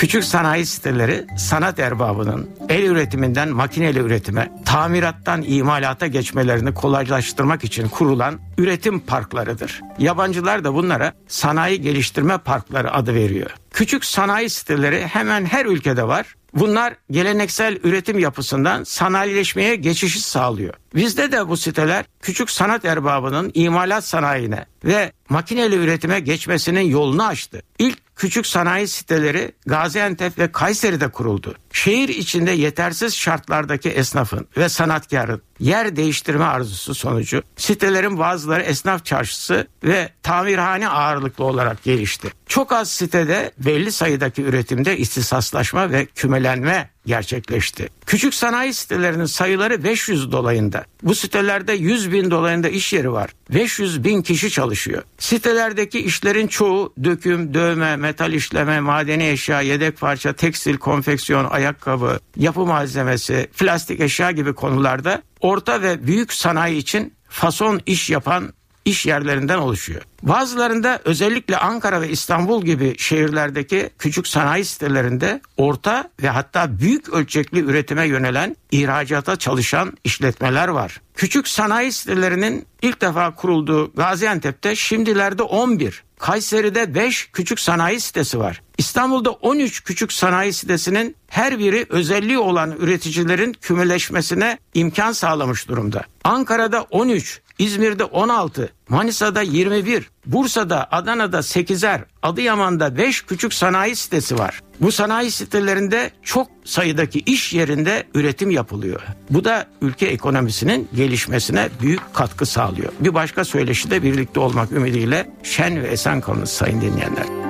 Küçük sanayi siteleri sanat erbabının el üretiminden makineli üretime, tamirattan imalata geçmelerini kolaylaştırmak için kurulan üretim parklarıdır. Yabancılar da bunlara sanayi geliştirme parkları adı veriyor. Küçük sanayi siteleri hemen her ülkede var. Bunlar geleneksel üretim yapısından sanayileşmeye geçişi sağlıyor. Bizde de bu siteler küçük sanat erbabının imalat sanayine ve makineli üretime geçmesinin yolunu açtı. İlk küçük sanayi siteleri Gaziantep ve Kayseri'de kuruldu. Şehir içinde yetersiz şartlardaki esnafın ve sanatkarın yer değiştirme arzusu sonucu sitelerin bazıları esnaf çarşısı ve tamirhane ağırlıklı olarak gelişti. Çok az sitede belli sayıdaki üretimde istisaslaşma ve kümelenme gerçekleşti. Küçük sanayi sitelerinin sayıları 500 dolayında. Bu sitelerde 100 bin dolayında iş yeri var. 500 bin kişi çalışıyor. Sitelerdeki işlerin çoğu döküm, dövme, metal işleme, madeni eşya, yedek parça, tekstil, konfeksiyon, ayakkabı, yapı malzemesi, plastik eşya gibi konularda orta ve büyük sanayi için fason iş yapan iş yerlerinden oluşuyor. Bazılarında özellikle Ankara ve İstanbul gibi şehirlerdeki küçük sanayi sitelerinde orta ve hatta büyük ölçekli üretime yönelen ihracata çalışan işletmeler var. Küçük sanayi sitelerinin ilk defa kurulduğu Gaziantep'te şimdilerde 11, Kayseri'de 5 küçük sanayi sitesi var. İstanbul'da 13 küçük sanayi sitesinin her biri özelliği olan üreticilerin kümeleşmesine imkan sağlamış durumda. Ankara'da 13, İzmir'de 16, Manisa'da 21, Bursa'da, Adana'da 8'er, Adıyaman'da 5 küçük sanayi sitesi var. Bu sanayi sitelerinde çok sayıdaki iş yerinde üretim yapılıyor. Bu da ülke ekonomisinin gelişmesine büyük katkı sağlıyor. Bir başka söyleşi de birlikte olmak ümidiyle şen ve esen kalınız sayın dinleyenler.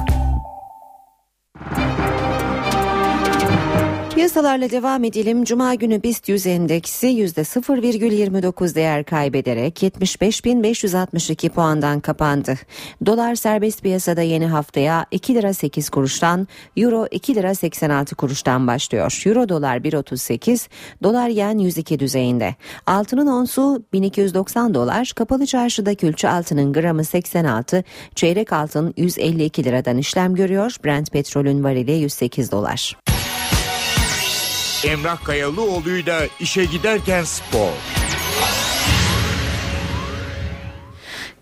Piyasalarla devam edelim. Cuma günü BIST 100 endeksi %0,29 değer kaybederek 75.562 puandan kapandı. Dolar serbest piyasada yeni haftaya 2 lira 8 kuruştan, Euro 2 lira 86 kuruştan başlıyor. Euro dolar 1.38, dolar yen 102 düzeyinde. Altının onsu 1290 dolar, kapalı çarşıda külçe altının gramı 86, çeyrek altın 152 liradan işlem görüyor. Brent petrolün varili 108 dolar. Emrah Kayalıoğlu'yla işe giderken spor.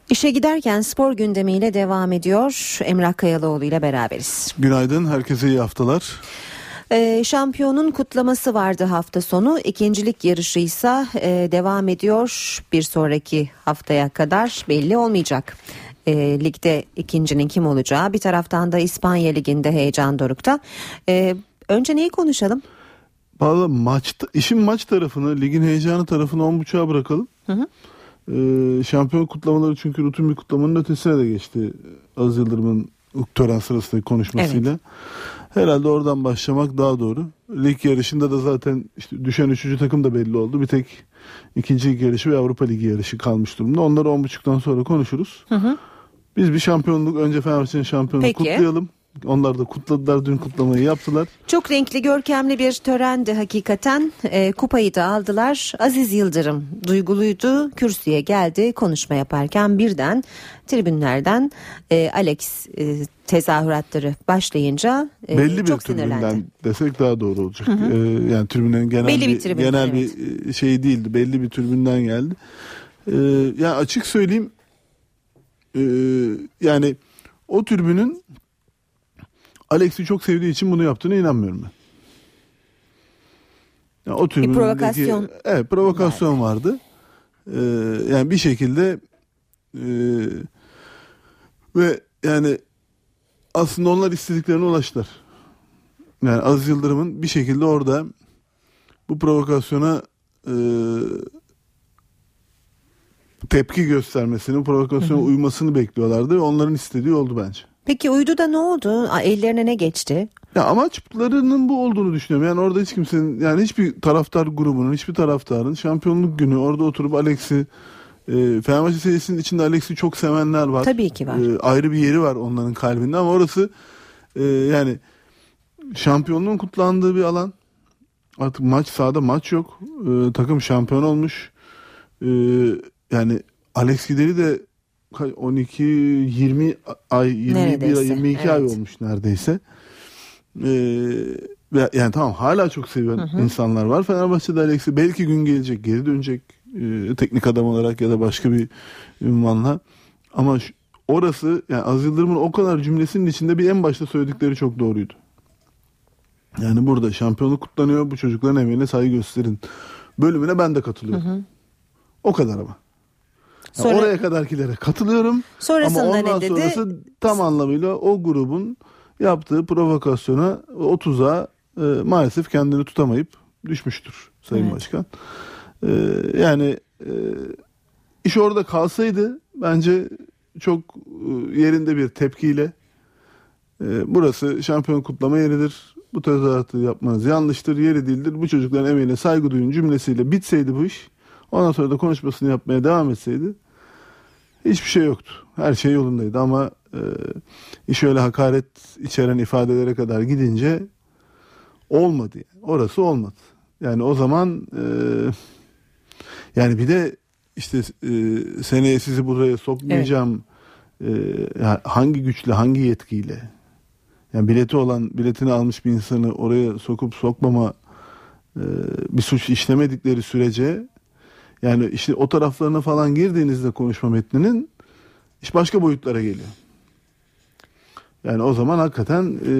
İşe giderken spor gündemiyle devam ediyor. Emrah Kayalıoğlu ile beraberiz. Günaydın, herkese iyi haftalar. Ee, şampiyonun kutlaması vardı hafta sonu. İkincilik yarışı ise e, devam ediyor. Bir sonraki haftaya kadar belli olmayacak. E, ligde ikincinin kim olacağı bir taraftan da İspanya Ligi'nde heyecan dorukta. E, önce neyi konuşalım? Valla maçta, işin maç tarafını, ligin heyecanı tarafını on buçuğa bırakalım. Hı hı. Ee, şampiyon kutlamaları çünkü rutin bir kutlamanın ötesine de geçti. Az Yıldırım'ın tören sırasındaki konuşmasıyla. Evet. Herhalde oradan başlamak daha doğru. Lig yarışında da zaten işte düşen üçüncü takım da belli oldu. Bir tek ikinci lig yarışı ve Avrupa Ligi yarışı kalmış durumda. Onları on buçuktan sonra konuşuruz. Hı hı. Biz bir şampiyonluk önce Fenerbahçe'nin şampiyonluğunu Peki. kutlayalım. Onlar da kutladılar dün kutlamayı yaptılar. Çok renkli görkemli bir törendi hakikaten. E, kupayı da aldılar. Aziz Yıldırım duyguluydu. Kürsüye geldi konuşma yaparken birden tribünlerden e, Alex e, tezahüratları başlayınca e, belli bir çok tribünden sinirlendi. desek daha doğru olacak. Hı hı. Ee, yani tribünlerin genel Belli bir bir, tribün, genel evet. bir şey değildi. Belli bir tribünden geldi. Ee, yani açık söyleyeyim ee, yani o tribünün Alex'i çok sevdiği için bunu yaptığına inanmıyorum ben. Yani o tribündeki- provokasyon Evet provokasyon vardı. Ee, yani bir şekilde ee, ve yani aslında onlar istediklerine ulaştılar. Yani Aziz Yıldırım'ın bir şekilde orada bu provokasyona e, tepki göstermesini, provokasyona uymasını bekliyorlardı ve onların istediği oldu bence. Peki uydu da ne oldu? Ellerine ne geçti? Ya amaçlarının bu olduğunu düşünüyorum. Yani orada hiç kimsenin yani hiçbir taraftar grubunun, hiçbir taraftarın şampiyonluk günü orada oturup Alex'i e, Fenerbahçe serisinin içinde Alex'i çok sevenler var. Tabii ki var. E, ayrı bir yeri var onların kalbinde ama orası e, yani şampiyonluğun kutlandığı bir alan. Artık maç sahada maç yok. E, takım şampiyon olmuş. E, yani Alex gideri de 12 20 ay 21 ay Neredeyse, 22 ay evet. olmuş neredeyse. E, ve yani tamam hala çok Hı hı. insanlar var. Fenerbahçe'de Alex'i belki gün gelecek geri dönecek e, teknik adam olarak ya da başka bir ünvanla. Ama şu- orası yani Aziz Yıldırım'ın o kadar cümlesinin içinde bir en başta söyledikleri çok doğruydu. Yani burada şampiyonluk kutlanıyor bu çocukların emeğine saygı gösterin. Bölümüne ben de katılıyorum. Hı hı. O kadar ama. Sonra- oraya kadarkilere katılıyorum. Sonrasında ama ne ondan dedi? sonrası tam anlamıyla o grubun yaptığı provokasyona, o tuzağa e, maalesef kendini tutamayıp düşmüştür Sayın Evet. Başkan. E, yani e, iş orada kalsaydı bence çok e, yerinde bir tepkiyle e, burası şampiyon kutlama yeridir. Bu tezahüratı yapmanız yanlıştır, yeri değildir. Bu çocukların emeğine saygı duyun cümlesiyle bitseydi bu iş. Ondan sonra da konuşmasını yapmaya devam etseydi hiçbir şey yoktu. Her şey yolundaydı ama e, iş öyle hakaret içeren ifadelere kadar gidince olmadı. Yani. Orası olmadı. Yani o zaman e, yani bir de işte e, seneye sizi buraya sokmayacağım e, ya hangi güçle hangi yetkiyle yani bileti olan biletini almış bir insanı oraya sokup sokmama e, bir suç işlemedikleri sürece yani işte o taraflarına falan girdiğinizde konuşma metninin iş başka boyutlara geliyor. Yani o zaman hakikaten e,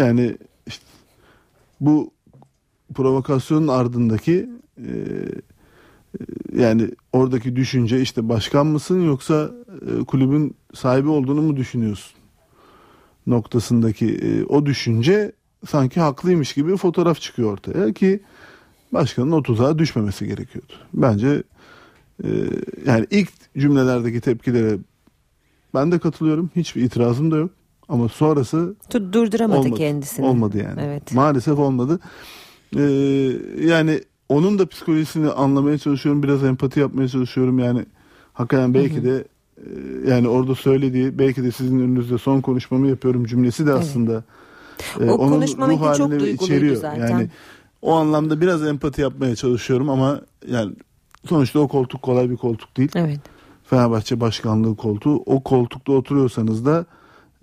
yani işte bu provokasyonun ardındaki e, e, yani oradaki düşünce işte başkan mısın yoksa e, kulübün sahibi olduğunu mu düşünüyorsun noktasındaki e, o düşünce sanki haklıymış gibi bir fotoğraf çıkıyor ortaya ki başkanın o tuzağa düşmemesi gerekiyordu. Bence e, yani ilk cümlelerdeki tepkilere ben de katılıyorum. Hiçbir itirazım da yok. Ama sonrası Durduramadı olmadı. kendisini. Olmadı yani. Evet. Maalesef olmadı. Ee, yani onun da psikolojisini anlamaya çalışıyorum. Biraz empati yapmaya çalışıyorum. Yani hakikaten belki de e, yani orada söylediği belki de sizin önünüzde son konuşmamı yapıyorum cümlesi de aslında e, O onun ruh duyguluydu içeriyor. zaten. Yani o anlamda biraz empati yapmaya çalışıyorum ama yani sonuçta o koltuk kolay bir koltuk değil. Evet. Fenerbahçe başkanlığı koltuğu. O koltukta oturuyorsanız da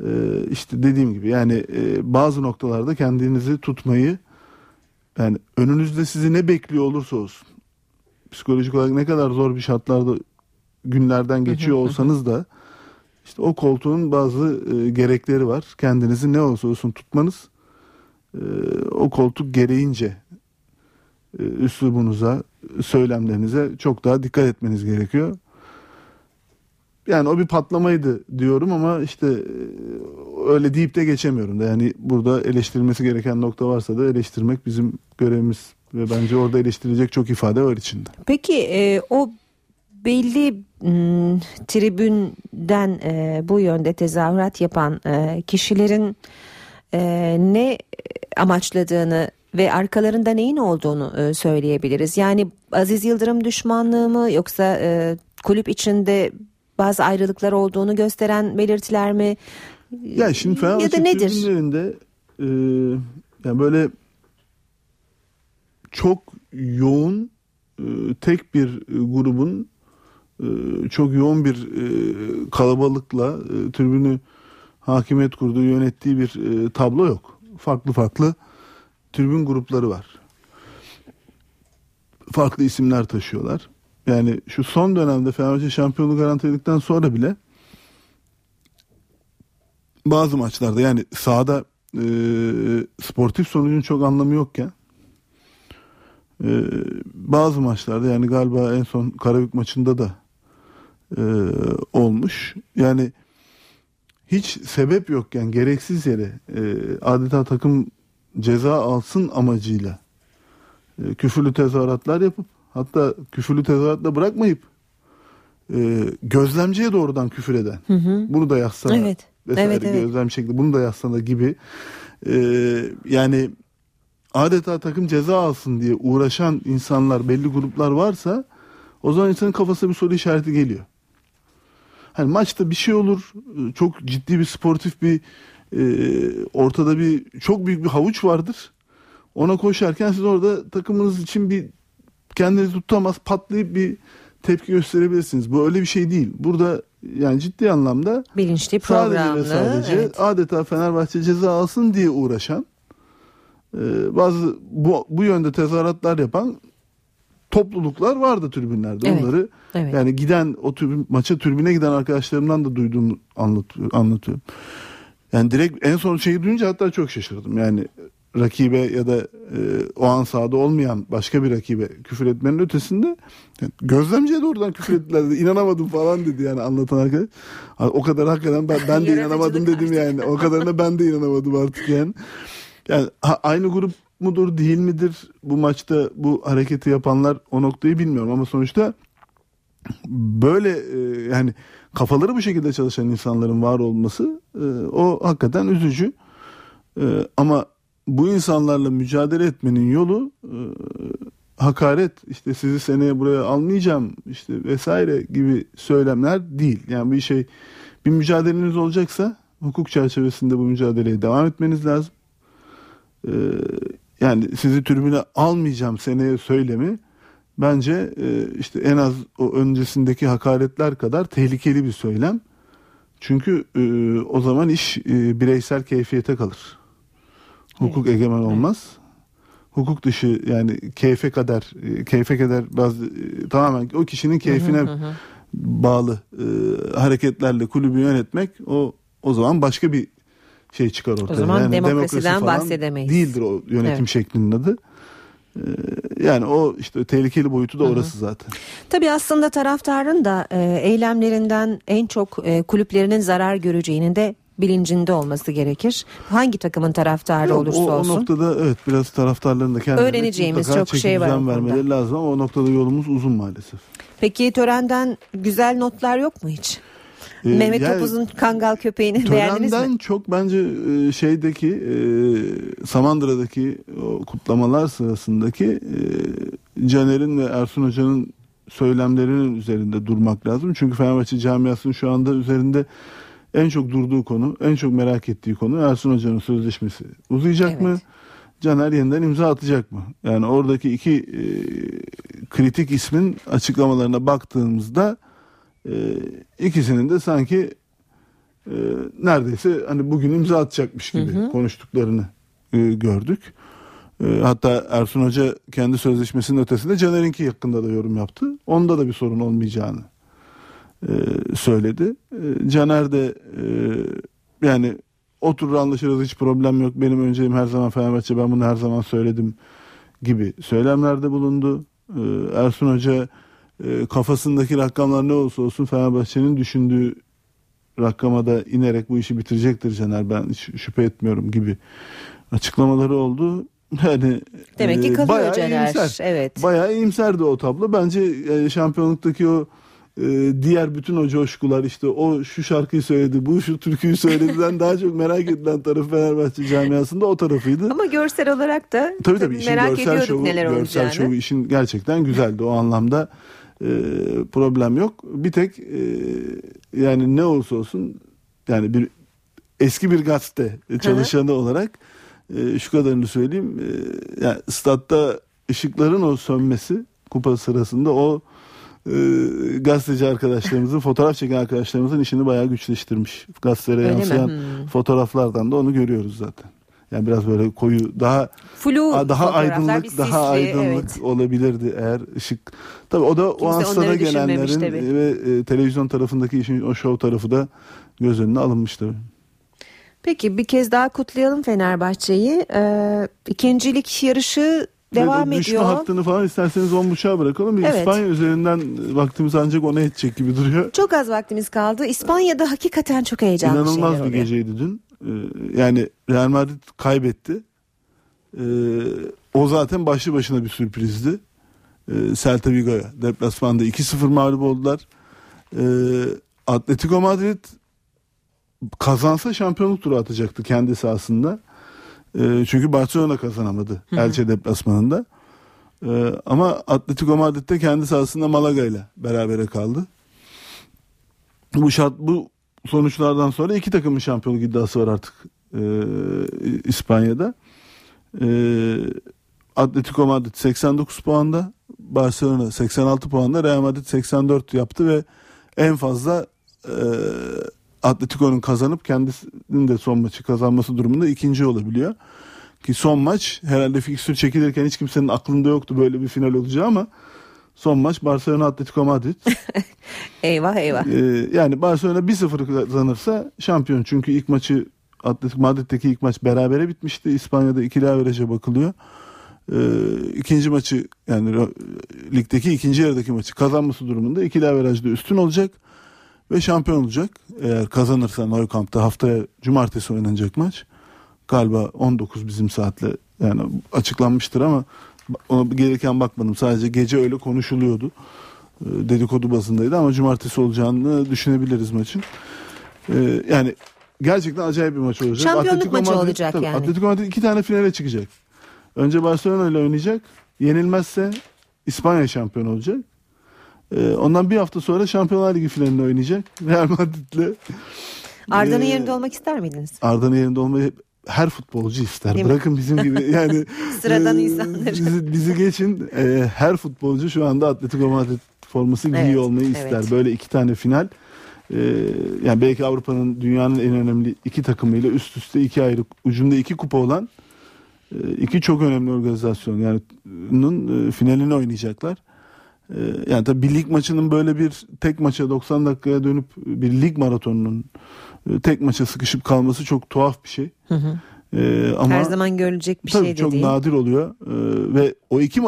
e, işte dediğim gibi yani e, bazı noktalarda kendinizi tutmayı yani önünüzde sizi ne bekliyor olursa olsun psikolojik olarak ne kadar zor bir şartlarda günlerden geçiyor olsanız da işte o koltuğun bazı e, gerekleri var. Kendinizi ne olursa olsun tutmanız e, o koltuk gereğince üslubunuza, söylemlerinize çok daha dikkat etmeniz gerekiyor. Yani o bir patlamaydı diyorum ama işte e, öyle deyip de geçemiyorum da. Yani burada eleştirilmesi gereken nokta varsa da eleştirmek bizim görevimiz ve bence orada eleştirilecek çok ifade var içinde. Peki e, o belli m, tribünden e, bu yönde tezahürat yapan e, kişilerin e, ne amaçladığını ve arkalarında neyin olduğunu e, söyleyebiliriz. Yani Aziz Yıldırım düşmanlığı mı yoksa e, kulüp içinde bazı ayrılıklar olduğunu gösteren belirtiler mi? Ya şimdi Fenerbahçe ya da nedir? tribünlerinde e, yani böyle çok yoğun e, tek bir e, grubun e, çok yoğun bir e, kalabalıkla e, tribünü hakimiyet kurduğu yönettiği bir e, tablo yok. Farklı farklı tribün grupları var. Farklı isimler taşıyorlar. Yani şu son dönemde Fenerbahçe şampiyonluğu garantiledikten sonra bile bazı maçlarda yani sahada e, sportif sonucun çok anlamı yokken e, bazı maçlarda yani galiba en son Karabük maçında da e, olmuş. Yani hiç sebep yokken gereksiz yere e, adeta takım ceza alsın amacıyla e, küfürlü tezahüratlar yapıp hatta küfürlü tezahüratla bırakmayıp e, gözlemciye doğrudan küfür eden Hı hı. bunu da yazsana Evet. vesaire Evet, evet. gözlem şekli bunu da yazsana gibi e, yani adeta takım ceza alsın diye uğraşan insanlar belli gruplar varsa o zaman insanın kafasına bir soru işareti geliyor. Hani maçta bir şey olur çok ciddi bir sportif bir e, ortada bir çok büyük bir havuç vardır. Ona koşarken siz orada takımınız için bir kendinizi tutamaz patlayıp bir tepki gösterebilirsiniz. Bu öyle bir şey değil. Burada yani ciddi anlamda Bilinçli sadece programlı. ve sadece evet. adeta Fenerbahçe ceza alsın diye uğraşan e, bazı bu, bu yönde tezahüratlar yapan topluluklar vardı tribünlerde. Evet, Onları evet. yani giden o tribün, maça tribüne giden arkadaşlarımdan da duyduğumu anlatıyor, anlatıyorum. Yani direkt en son şeyi duyunca hatta çok şaşırdım. Yani rakibe ya da e, o an sahada olmayan başka bir rakibe küfür etmenin ötesinde yani gözlemciye doğrudan küfür ettiler dedi. İnanamadım falan dedi yani anlatan arkadaş. O kadar hakikaten ben, ben de inanamadım dedim yani. O kadarına ben de inanamadım artık yani. Yani ha, aynı grup mudur değil midir bu maçta bu hareketi yapanlar o noktayı bilmiyorum ama sonuçta böyle e, yani kafaları bu şekilde çalışan insanların var olması e, o hakikaten üzücü. E, ama bu insanlarla mücadele etmenin yolu e, hakaret işte sizi seneye buraya almayacağım işte vesaire gibi söylemler değil. Yani bir şey bir mücadeleniz olacaksa hukuk çerçevesinde bu mücadeleye devam etmeniz lazım. E, yani sizi tribüne almayacağım seneye söylemi bence e, işte en az o öncesindeki hakaretler kadar tehlikeli bir söylem. Çünkü e, o zaman iş e, bireysel keyfiyete kalır. Hukuk egemen olmaz. Hukuk dışı yani keyfe kadar e, keyfe kadar bazı e, tamamen o kişinin keyfine Hı hı hı. bağlı e, hareketlerle kulübü yönetmek o o zaman başka bir şey çıkar ortaya. zaman demokrasiden demokrasi bahsedemeyiz. Değildir o yönetim Evet. şeklinin adı. E, yani o işte tehlikeli boyutu da orası zaten. Tabii aslında taraftarın da e, eylemlerinden en çok e, kulüplerinin zarar göreceğinin de bilincinde olması gerekir. Hangi takımın taraftarı Yok, olursa o, o olsun. noktada evet biraz taraftarların da kendilerine Öğreneceğimiz çok şey var o vermeleri lazım ama o noktada yolumuz uzun maalesef. Peki törenden güzel notlar yok mu hiç? Ee, Mehmet yani Topuz'un kangal köpeğini beğendiniz Törenden mi? çok bence e, şeydeki e, Samandıra'daki o kutlamalar sırasındaki e, Caner'in ve Ersun Hoca'nın söylemlerinin üzerinde durmak lazım. Çünkü Fenerbahçe camiasının şu anda üzerinde en çok durduğu konu, en çok merak ettiği konu Ersun Hoca'nın sözleşmesi uzayacak mı? Caner yeniden imza atacak mı? Yani oradaki iki e, kritik ismin açıklamalarına baktığımızda e, ikisinin de sanki e, neredeyse hani bugün imza atacakmış gibi Hı hı. konuştuklarını e, gördük. E, hatta Ersun Hoca kendi sözleşmesinin ötesinde Caner'inki hakkında da yorum yaptı. Onda da bir sorun olmayacağını e, söyledi. E, Caner de e, yani oturur anlaşırız hiç problem yok. Benim önceliğim her zaman Fenerbahçe ben bunu her zaman söyledim gibi söylemlerde bulundu. E, Ersun Hoca e, kafasındaki rakamlar ne olursa olsun Fenerbahçe'nin düşündüğü rakama da inerek bu işi bitirecektir Caner ben hiç şüphe etmiyorum gibi açıklamaları oldu. Yani Demek ki e, kalıyor bayağı Caner. iyimser. Evet. Bayağı iyimserdi o tablo. Bence e, şampiyonluktaki o e, diğer bütün o coşkular işte o şu şarkıyı söyledi, bu şu türküyü söyledi'den daha çok merak edilen tarafı Fenerbahçe camiasında o tarafıydı. Ama görsel olarak da Tabii tabii işin merak görsel ediyorduk şovu, neler görsel olacağını. şovu işin gerçekten güzeldi o anlamda e, problem yok. Bir tek e, yani ne olursa olsun yani bir eski bir gazete çalışanı olarak e, şu kadarını söyleyeyim. E, yani statta ışıkların o sönmesi kupa sırasında o e, gazeteci arkadaşlarımızın fotoğraf çeken arkadaşlarımızın işini bayağı güçleştirmiş. Gazetelere Öyle mi? yansıyan Hmm. fotoğraflardan da onu görüyoruz zaten. Yani biraz böyle koyu daha Flu daha bir aydınlık sisli, daha aydınlık evet. olabilirdi eğer ışık. Tabii o da o Kimse onları düşünmemiş gelenlerin tabii. ve e, televizyon tarafındaki işin o şov tarafı da göz önüne alınmış tabii. Peki bir kez daha kutlayalım Fenerbahçe'yi. Ee, ikincilik yarışı devam Ve o düşme ediyor. hattını falan isterseniz 10 buçuğa bırakalım. Bir Evet. İspanya üzerinden vaktimiz ancak ona yetecek gibi duruyor. Çok az vaktimiz kaldı. İspanya'da hakikaten çok heyecanlı İnanılmaz şeyler bir oluyor. geceydi dün. Ee, yani Real Madrid kaybetti. Ee, o zaten başlı başına bir sürprizdi. Ee, Celta Vigo'ya deplasmanda 2-0 mağlup oldular. Ee, Atletico Madrid kazansa şampiyonluk turu atacaktı kendi sahasında. Ee, çünkü Barcelona kazanamadı. Elche deplasmanında. Ee, ama Atletico Madrid de kendi sahasında Malaga ile berabere kaldı. Bu şart bu sonuçlardan sonra iki takımın şampiyonluk iddiası var artık e, İspanya'da. E, Atletico Madrid 89 puanda, Barcelona 86 puanda, Real Madrid 84 yaptı ve en fazla e, Atletico'nun kazanıp kendisinin de son maçı kazanması durumunda ikinci olabiliyor. Ki son maç herhalde fikstür çekilirken hiç kimsenin aklında yoktu böyle bir final olacağı ama son maç Barcelona Atletico Madrid. Eyvah eyvah. Ee, yani Barcelona 1-0 kazanırsa şampiyon. Çünkü ilk maçı Atletico Madrid'deki ilk maç berabere bitmişti. İspanya'da ikili averaja bakılıyor. Ee, ikinci maçı yani ligdeki ikinci yarıdaki maçı kazanması durumunda ikili averajda üstün olacak ve şampiyon olacak. Eğer kazanırsa Nou Camp'ta haftaya cumartesi oynanacak maç. Galiba 19 bizim saatle yani açıklanmıştır ama ona gelirken bakmadım. Sadece gece öyle konuşuluyordu. Ee, Dedikodu bazındaydı ama cumartesi olacağını düşünebiliriz maçın. Ee, yani gerçekten acayip bir maç olacak. Şampiyonluk maçı olacak tabii, yani. Atletico Madrid iki tane finale çıkacak. Önce Barcelona ile oynayacak. Yenilmezse İspanya şampiyon olacak. Ee, ondan bir hafta sonra Şampiyonlar Ligi finalinde oynayacak. Real Madrid'le Arda'nın Ee, yerinde olmak ister miydiniz? Arda'nın yerinde olmayı her futbolcu ister. Değil mi? Bırakın bizim gibi yani Sıradan e, insanları. Bizi, bizi geçin e, her futbolcu şu anda Atletico Madrid forması giyiyor Evet, olmayı ister. evet. Böyle iki tane final e, yani belki Avrupa'nın dünyanın en önemli iki takımıyla üst üste iki ayrı ucunda iki kupa olan e, iki çok önemli organizasyon yani e, finalini oynayacaklar. E, yani tabii bir lig maçının böyle bir tek maça 90 dakikaya dönüp bir lig maratonunun tek maça sıkışıp kalması çok tuhaf bir şey. Hı hı. E, ama Her zaman görülecek bir tabii şey de çok değil. nadir oluyor E, ve o iki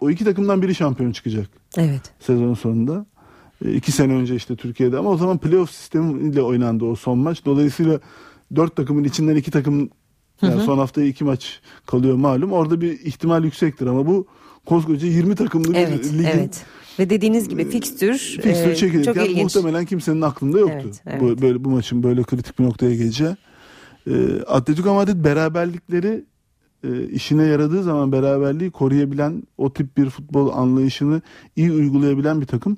o iki takımdan biri şampiyon çıkacak Evet. sezon sonunda. E, iki sene önce işte Türkiye'de ama o zaman playoff sistemiyle oynandı o son maç. Dolayısıyla dört takımın içinden iki takım yani Hı hı. son haftaya iki maç kalıyor malum. Orada bir ihtimal yüksektir ama bu koskoca 20 takımlı bir Evet, ligin evet. Ve dediğiniz gibi fikstür, fikstür e, çok çekilirken ilginç. muhtemelen kimsenin aklında yoktu. Evet, evet. Bu, böyle, bu maçın böyle kritik bir noktaya geleceği. E, Atletico Madrid beraberlikleri e, işine yaradığı zaman beraberliği koruyabilen o tip bir futbol anlayışını iyi uygulayabilen bir takım.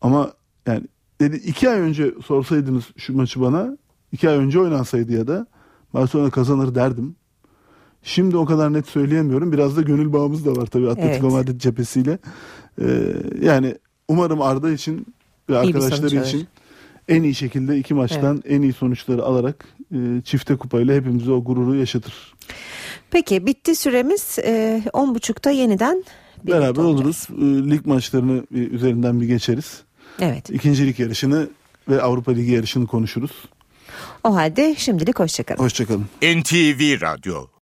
Ama yani dedi iki ay önce sorsaydınız şu maçı bana iki ay önce oynansaydı ya da Barcelona kazanır derdim. Şimdi o kadar net söyleyemiyorum. Biraz da gönül bağımız da var tabii Atletico Evet. Madrid cephesiyle. Ee, yani umarım Arda için ve arkadaşları için en iyi şekilde iki maçtan en iyi sonuçları alarak e, çifte kupayla hepimize o gururu yaşatır. Peki bitti süremiz. E, 10.30'da yeniden Beraber oluruz. Ee, lig maçlarını bir üzerinden bir geçeriz. Evet. İkincilik yarışını ve Avrupa Ligi yarışını konuşuruz. O halde şimdilik hoşçakalın. Hoşçakalın. NTV Radyo